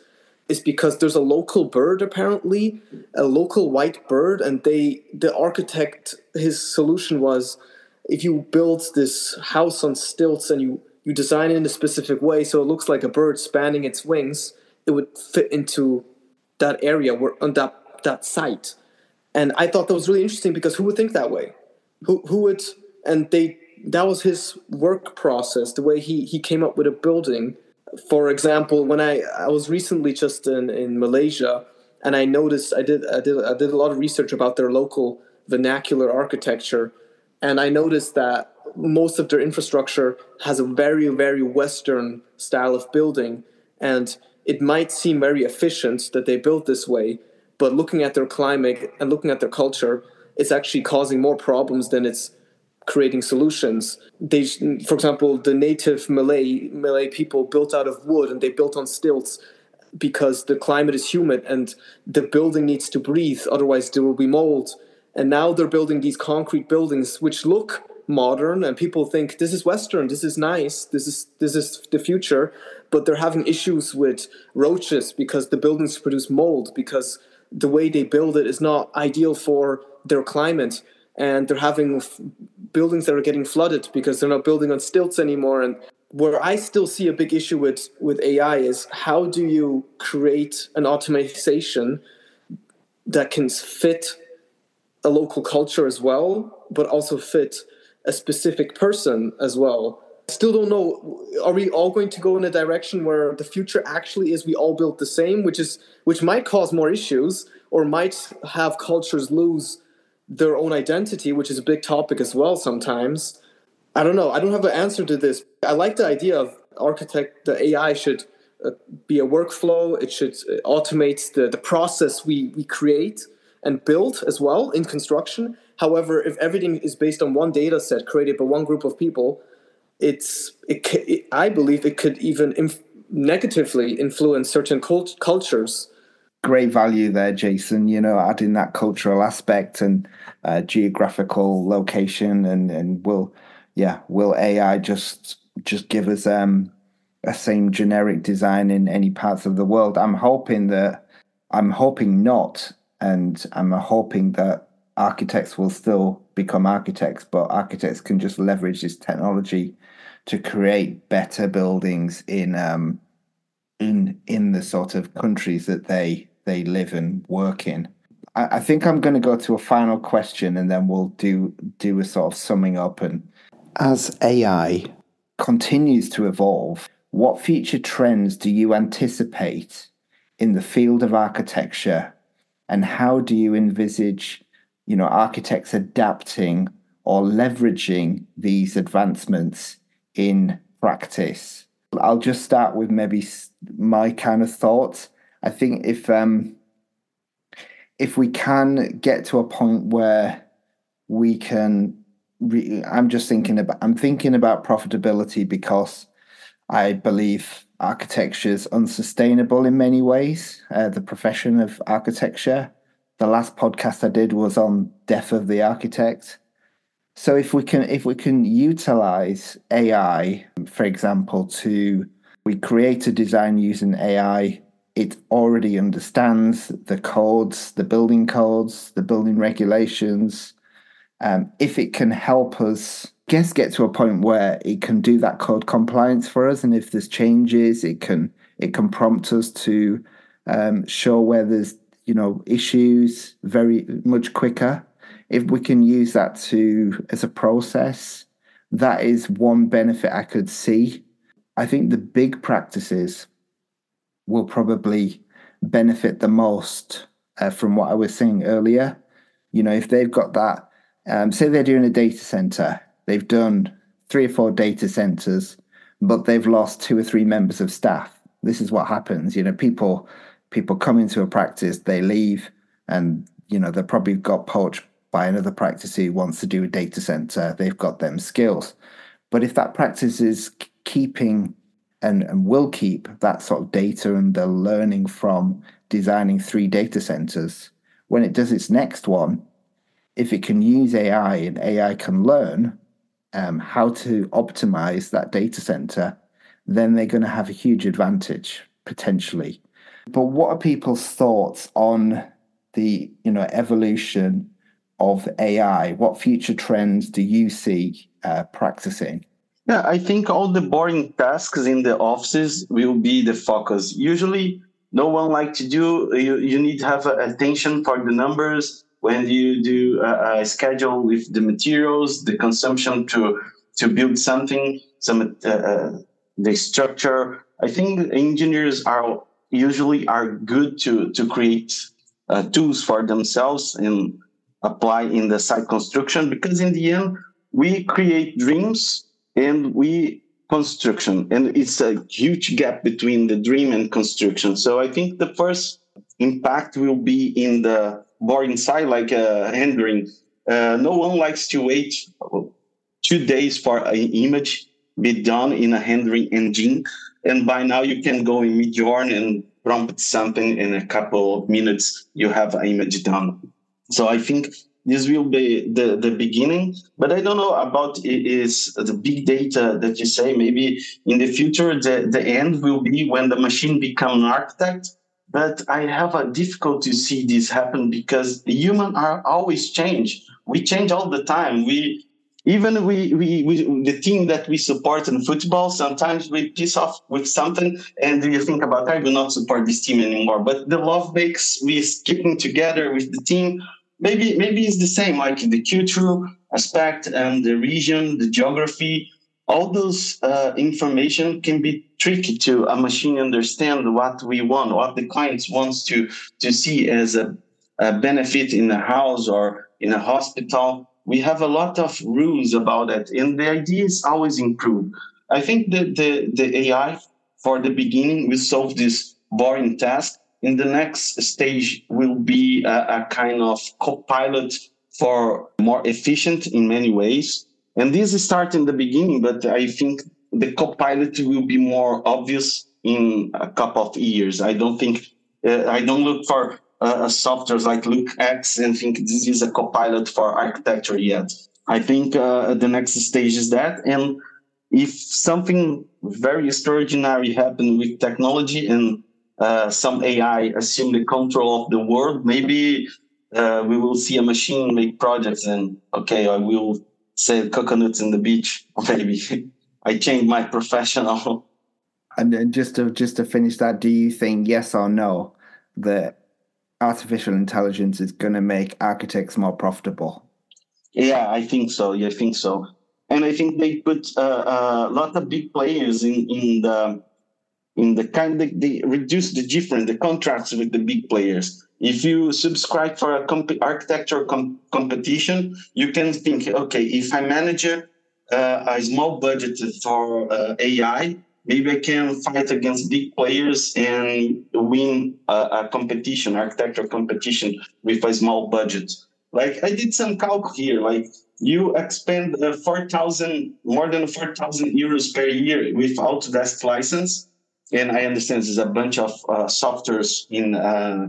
is because there's a local bird apparently a local white bird and they the architect his solution was if you build this house on stilts and you you design it in a specific way so it looks like a bird spanning its wings it would fit into that area where on that that site. And i thought that was really interesting because who would think that way? Who who would and they that was his work process the way he he came up with a building for example, when I I was recently just in, in Malaysia and I noticed I did I did I did a lot of research about their local vernacular architecture and I noticed that most of their infrastructure has a very very western style of building and it might seem very efficient that they built this way but looking at their climate and looking at their culture it's actually causing more problems than it's creating solutions. They, for example, the native Malay Malay people built out of wood and they built on stilts because the climate is humid and the building needs to breathe, otherwise there will be mold. And now they're building these concrete buildings which look modern and people think this is western this is nice this is this is the future but they're having issues with roaches because the buildings produce mold because the way they build it is not ideal for their climate and they're having buildings that are getting flooded because they're not building on stilts anymore. And where i still see a big issue with with ai is how do you create an automation that can fit a local culture as well but also fit a specific person as well? Still don't know are we all going to go in a direction where the future actually is we all build the same which is which might cause more issues or might have cultures lose their own identity, which is a big topic as well sometimes. I don't know. I don't have an answer to this. I like the idea of architect, the AI should uh, be a workflow. It should uh, automate the, the process we, we create and build as well in construction. However, if everything is based on one data set created by one group of people, it's it, it I believe it could even inf- negatively influence certain cult- cultures great value there, Jason. You know, adding that cultural aspect and uh, geographical location, and and will, yeah, will AI just just give us um a same generic design in any parts of the world? I'm hoping that I'm hoping not, and I'm hoping that architects will still become architects, but architects can just leverage this technology to create better buildings in um, in in the sort of countries that they they live and work in. I, I think I'm going to go to a final question, and then we'll do do a sort of summing up. And as AI continues to evolve, what future trends do you anticipate in the field of architecture, and how do you envisage, you know, architects adapting or leveraging these advancements in practice? I'll just start with maybe my kind of thoughts. I think if um, if we can get to a point where we can, re- I'm just thinking about I'm thinking about profitability because I believe architecture is unsustainable in many ways. Uh, the profession of architecture. The last podcast I did was on death of the architect. So if we can if we can utilize AI, for example, to we create a design using AI, it already understands the codes, the building codes, the building regulations. Um, if it can help us guess get to a point where it can do that code compliance for us and if there's changes it can it can prompt us to um, show where there's you know issues very much quicker if we can use that to as a process that is one benefit i could see i think the big practices will probably benefit the most uh, from what i was saying earlier you know if they've got that um, say they're doing a data center they've done three or four data centers but they've lost two or three members of staff this is what happens you know people people come into a practice they leave and you know they've probably got poached by another practice who wants to do a data center. They've got them skills. But if that practice is keeping and, and will keep that sort of data and the learning from designing three data centers, when it does its next one, if it can use AI and AI can learn um, how to optimize that data center, then they're going to have a huge advantage potentially. But what are people's thoughts on the you know evolution of AI? What future trends do you see uh, practicing? Yeah, I think all the boring tasks in the offices will be the focus. Usually, no one like to do. You, you need to have attention for the numbers when you do a, a, schedule with the materials, the consumption to to build something, some uh, uh, the structure. I think engineers are usually are good to to create uh, tools for themselves and apply in the site construction because in the end we create dreams and we construction and it's a huge gap between the dream and construction. So i think the first impact will be in the boring side like uh, rendering. Uh, no one likes to wait two days for an image be done in a rendering engine. And by now you can go in midjourney and prompt something in a couple of minutes you have an image done. So I think this will be the, the beginning, but I don't know about is the big data that you say. Maybe in the future, the, the end will be when the machine become an architect. But I have a difficult to see this happen because the human are always change. We change all the time. We even we, we, we the team that we support in football sometimes we piss off with something and you think about i will not support this team anymore but the love makes we keeping together with the team maybe maybe it's the same like the cultural aspect and the region the geography all those uh, information can be tricky to a machine understand what we want what the clients wants to to see as a, a benefit in a house or in a hospital. We have a lot of rules about it and the idea is always improve i think that the, the ai for the beginning will solve this boring task in the next stage will be a, a kind of co-pilot for more efficient in many ways. And this start in the beginning, but I think the co-pilot will be more obvious in a couple of years. I don't think uh, I don't look for uh, softwares like LookX and think this is a copilot for architecture yet. I think uh, the next stage is that. And if something very extraordinary happen with technology and uh, some AI assume the control of the world, maybe uh, we will see a machine make projects and okay, I will sell coconuts in the beach. (laughs) Maybe I change my professional. (laughs) And then just to just to finish that, do you think yes or no that artificial intelligence is going to make architects more profitable? Yeah, I think so. Yeah, I think so. And I think they put uh, uh a lot of big players in in the in the kind of, they reduce the difference, the contracts with the big players. If you subscribe for a comp- architecture com- competition, you can think, okay, if I manage a, uh, a small budget for uh, AI, maybe I can fight against big players and win a, a competition, architecture competition with a small budget. Like I did some calc here, like you expend uh, 4,000, more than 4,000 euros per year with Autodesk license and I understand there's a bunch of uh, softwares in uh,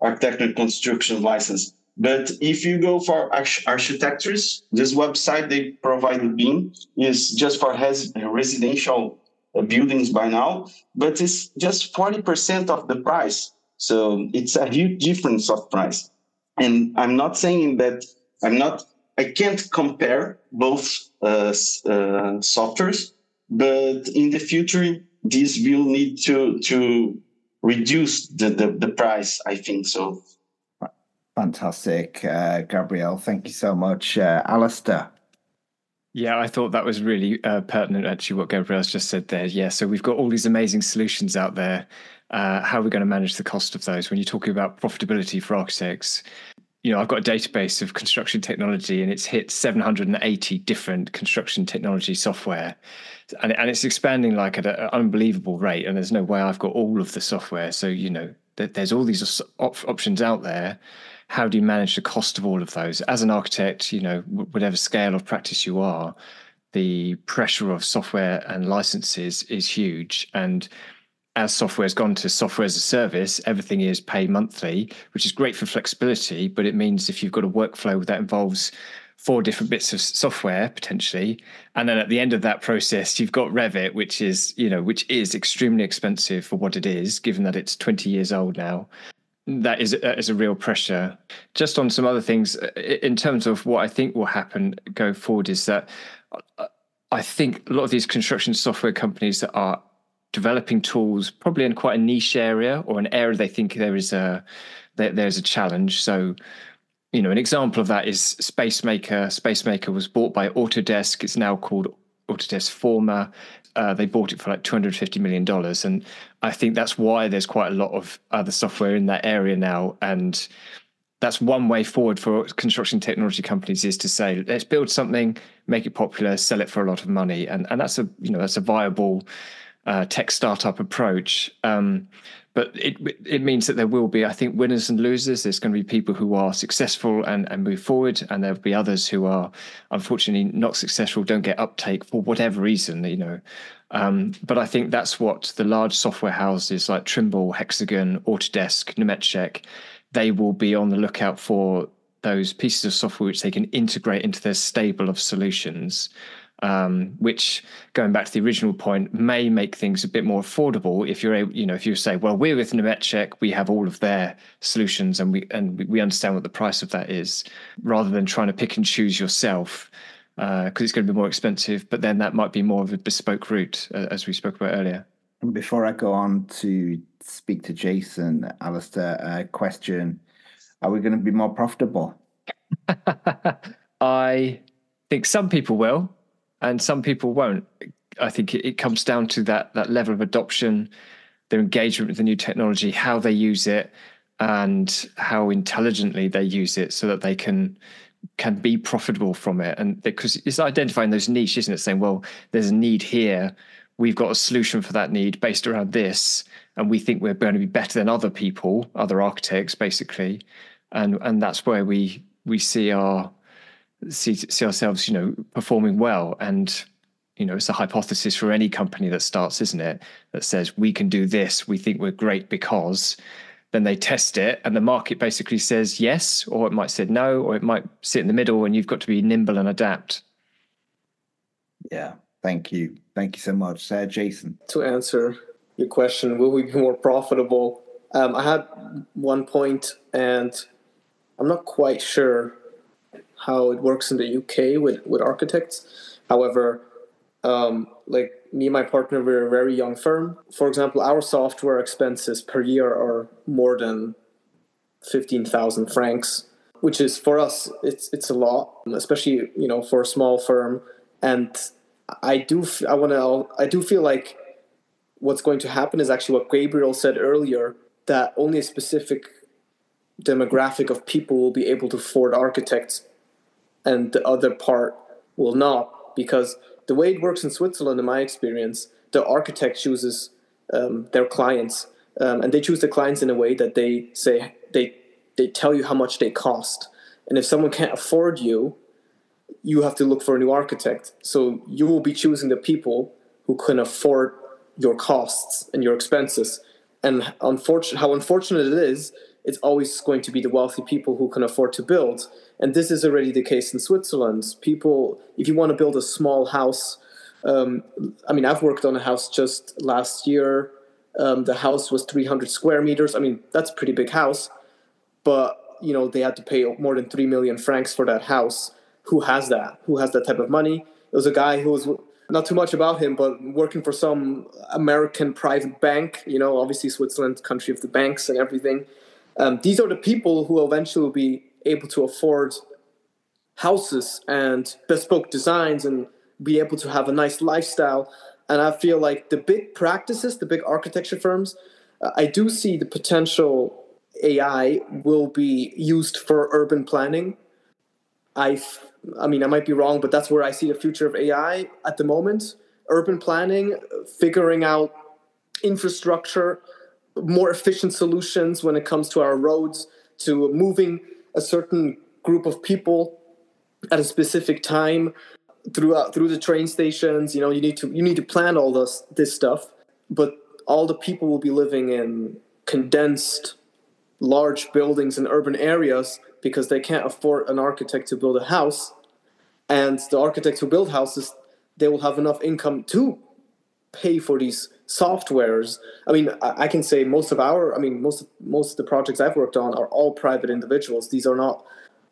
architecture construction license. But if you go for arch- architectures, this website they provide BIM is just for res- residential buildings by now, but it's just 40% of the price. So it's a huge difference of price. And I'm not saying that I'm not, I can't compare both uh, uh, softwares, but in the future, this will need to to reduce the, the, the price. I think so. Fantastic, uh, Gabriel. Thank you so much, uh, Allister. Yeah, I thought that was really uh, pertinent, actually, what Gabriel's just said there. Yeah, so we've got all these amazing solutions out there. Uh, how are we going to manage the cost of those? When you're talking about profitability for architects, you know, I've got a database of construction technology and it's hit 780 different construction technology software. And, and it's expanding like at an unbelievable rate. And there's no way I've got all of the software. So, you know, there's all these op- options out there. How do you manage the cost of all of those? As an architect, you know, whatever scale of practice you are, the pressure of software and licenses is huge. And as software has gone to software as a service, everything is pay monthly, which is great for flexibility. But it means if you've got a workflow that involves four different bits of software potentially, and then at the end of that process, you've got Revit, which is you know which is extremely expensive for what it is, given that it's twenty years old now. That is that is a real pressure. Just on some other things, uh, in terms of what I think will happen going forward, is that uh, I think a lot of these construction software companies that are developing tools probably in quite a niche area or an area they think there is a there, there's a challenge. So you know an example of that is spacemaker. Spacemaker was bought by autodesk. It's now called autodesk forma uh, they bought it for like 250 million dollars. And i think that's why there's quite a lot of other software in that area now. And that's one way forward for construction technology companies is to say let's build something make it popular sell it for a lot of money. And and that's a you know that's a viable uh, tech startup approach. Um, but it it means that there will be, I think, winners and losers. There's going to be people who are successful and, and move forward, and there'll be others who are unfortunately not successful, don't get uptake for whatever reason, you know. Um, but I think that's what the large software houses like Trimble, Hexagon, Autodesk, Nemetschek, they will be on the lookout for those pieces of software which they can integrate into their stable of solutions um, which going back to the original point may make things a bit more affordable if you're able, you know, if you say, well, we're with Nemetschek, we have all of their solutions and we and we understand what the price of that is, rather than trying to pick and choose yourself because uh, it's going to be more expensive. But then that might be more of a bespoke route, uh, as we spoke about earlier. Before I go on to speak to Jason, Allister, a question: Are we going to be more profitable? (laughs) I think some people will and some people won't. I think it, it comes down to that that level of adoption, their engagement with the new technology, how they use it, and how intelligently they use it, so that they can can be profitable from it. And because it's identifying those niches, isn't it? Saying, well, there's a need here. We've got a solution for that need based around this, and we think we're going to be better than other people, other architects, basically. And and that's where we we see our see see ourselves, you know, performing well. And you know, it's a hypothesis for any company that starts, isn't it? That says we can do this. We think we're great because then they test it, and the market basically says yes, or it might say no, or it might sit in the middle, and you've got to be nimble and adapt. Yeah, thank you. Thank you so much. Uh, Jason. To answer your question, will we be more profitable? Um, I had one point, and I'm not quite sure how it works in the UK with, with architects. However, um, like me and my partner, we're a very young firm. For example, our software expenses per year are more than 15,000 francs, which is for us, it's, it's a lot, especially, you know, for a small firm. And I do, I want to, I do feel like what's going to happen is actually what Gabriel said earlier, that only a specific demographic of people will be able to afford architects and the other part will not because the way it works in Switzerland, in my experience, the architect chooses um, their clients, um, and they choose the clients in a way that they say they they tell you how much they cost, and if someone can't afford you, you have to look for a new architect. So you will be choosing the people who can afford your costs and your expenses. And unfortunate, how unfortunate it is, it's always going to be the wealthy people who can afford to build and this is already the case in Switzerland. People, if you want to build a small house, um, I mean, I've worked on a house just last year. Um, the house was 300 square meters. I mean, that's a pretty big house, but you know they had to pay more than three million francs for that house. Who has that? Who has that type of money? It was a guy who was not too much about him, but working for some American private bank. You know, obviously Switzerland, country of the banks and everything. Um, these are the people who eventually will be able to afford houses and bespoke designs and be able to have a nice lifestyle. And I feel like the big practices, the big architecture firms, uh, I do see the potential AI will be used for urban planning. I, I mean, I might be wrong, but that's where I see the future of AI at the moment. Urban planning, figuring out infrastructure, more efficient solutions when it comes to our roads, to moving a certain group of people at a specific time throughout through the train stations. You know you need to you need to plan all this this stuff but all the people will be living in condensed large buildings in urban areas because they can't afford an architect to build a house. And the architects who build houses they will have enough income to pay for these softwares i mean i can say most of our i mean most most of the projects i've worked on are all private individuals. These are not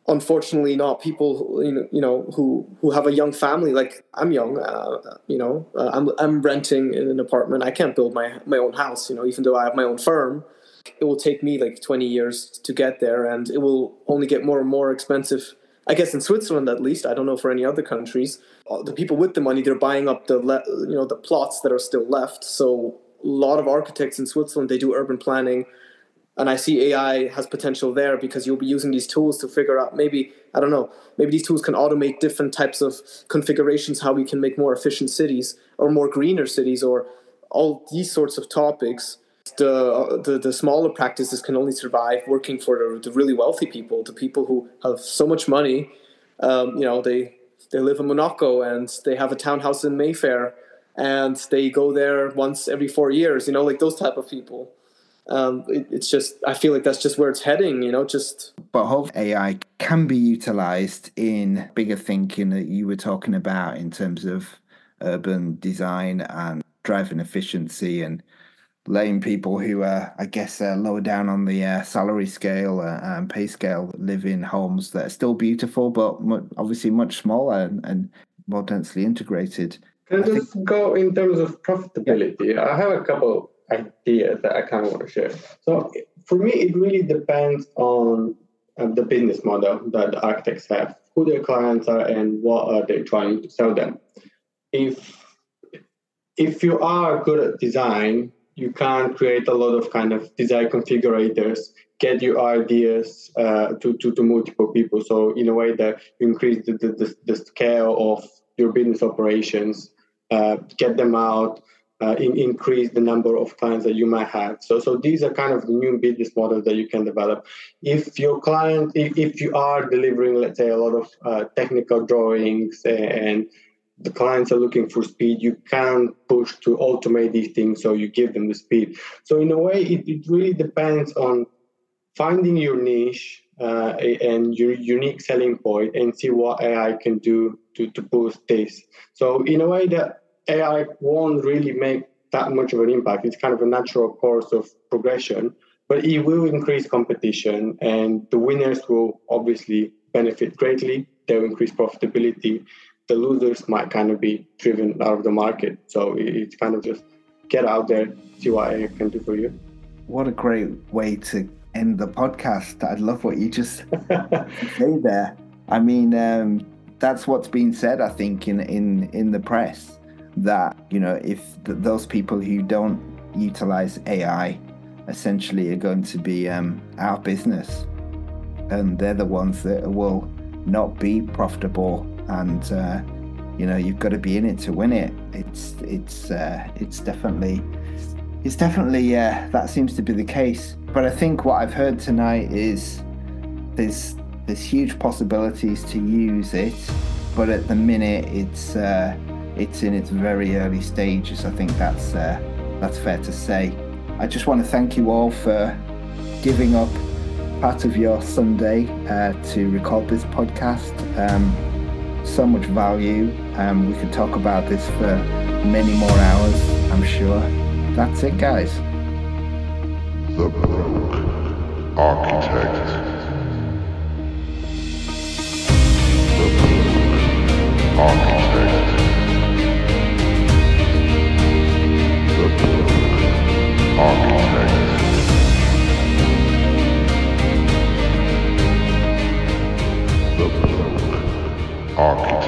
unfortunately not people who, you know who who have a young family. Like i'm young uh, you know uh, i'm i'm renting in an apartment. I can't build my my own house you know even though i have my own firm. It will take me like 20 years to get there and it will only get more and more expensive I guess in Switzerland at least, I don't know for any other countries, the people with the money they're buying up the le- you know the plots that are still left. So a lot of architects in Switzerland they do urban planning, and I see AI has potential there because you'll be using these tools to figure out maybe I don't know maybe these tools can automate different types of configurations how we can make more efficient cities or more greener cities or all these sorts of topics the, the, the smaller practices can only survive working for the, the really wealthy people, the people who have so much money. Um, you know, they they live in Monaco and they have a townhouse in Mayfair, and they go there once every four years. You know, like those type of people. Um, it, it's just I feel like that's just where it's heading. You know, just. But hope AI can be utilized in bigger thinking that you were talking about in terms of urban design and driving efficiency and letting people who are, I guess, uh, lower down on the uh, salary scale uh, and pay scale live in homes that are still beautiful, but obviously much smaller and, and, more densely integrated. Can I, just think... go in terms of profitability? Yeah. I have a couple ideas that I kind of want to share. So for me, it really depends on uh, the business model that the architects have, who their clients are, and what are they trying to sell them. If if you are good at design, you can create a lot of kind of design configurators, get your ideas uh, to, to, to multiple people. So in a way that you increase the, the, the scale of your business operations, uh, get them out, uh, in, increase the number of clients that you might have. So, so these are kind of new business models that you can develop. If your client, if, if you are delivering, let's say, a lot of uh, technical drawings and the clients are looking for speed you can push to automate these things so you give them the speed so in a way it, it really depends on finding your niche uh, and your unique selling point and see what AI can do to, to boost this. So in a way that AI won't really make that much of an impact. It's kind of a natural course of progression, but it will increase competition and the winners will obviously benefit greatly. They'll increase profitability. The losers might kind of be driven out of the market. So it's kind of just get out there, see what I can do for you. What a great way to end the podcast. I love what you just (laughs) say there. I mean, um, that's what's been said, I think, in, in, in the press that, you know, if th- those people who don't utilize AI essentially are going to be um, our business and they're the ones that will not be profitable and uh, you know you've got to be in it to win it. It's it's uh, it's definitely it's definitely uh, that seems to be the case. But i think what i've heard tonight is there's there's huge possibilities to use it but at the minute it's uh, it's in its very early stages i think that's uh, that's fair to say. I just want to thank you all for giving up part of your sunday uh, to record this podcast. Um, so much value. Um, we could talk about this for many more hours, I'm sure. That's it, guys. The Broke Architect. The Broke Architect. The Broke Architect. Architect.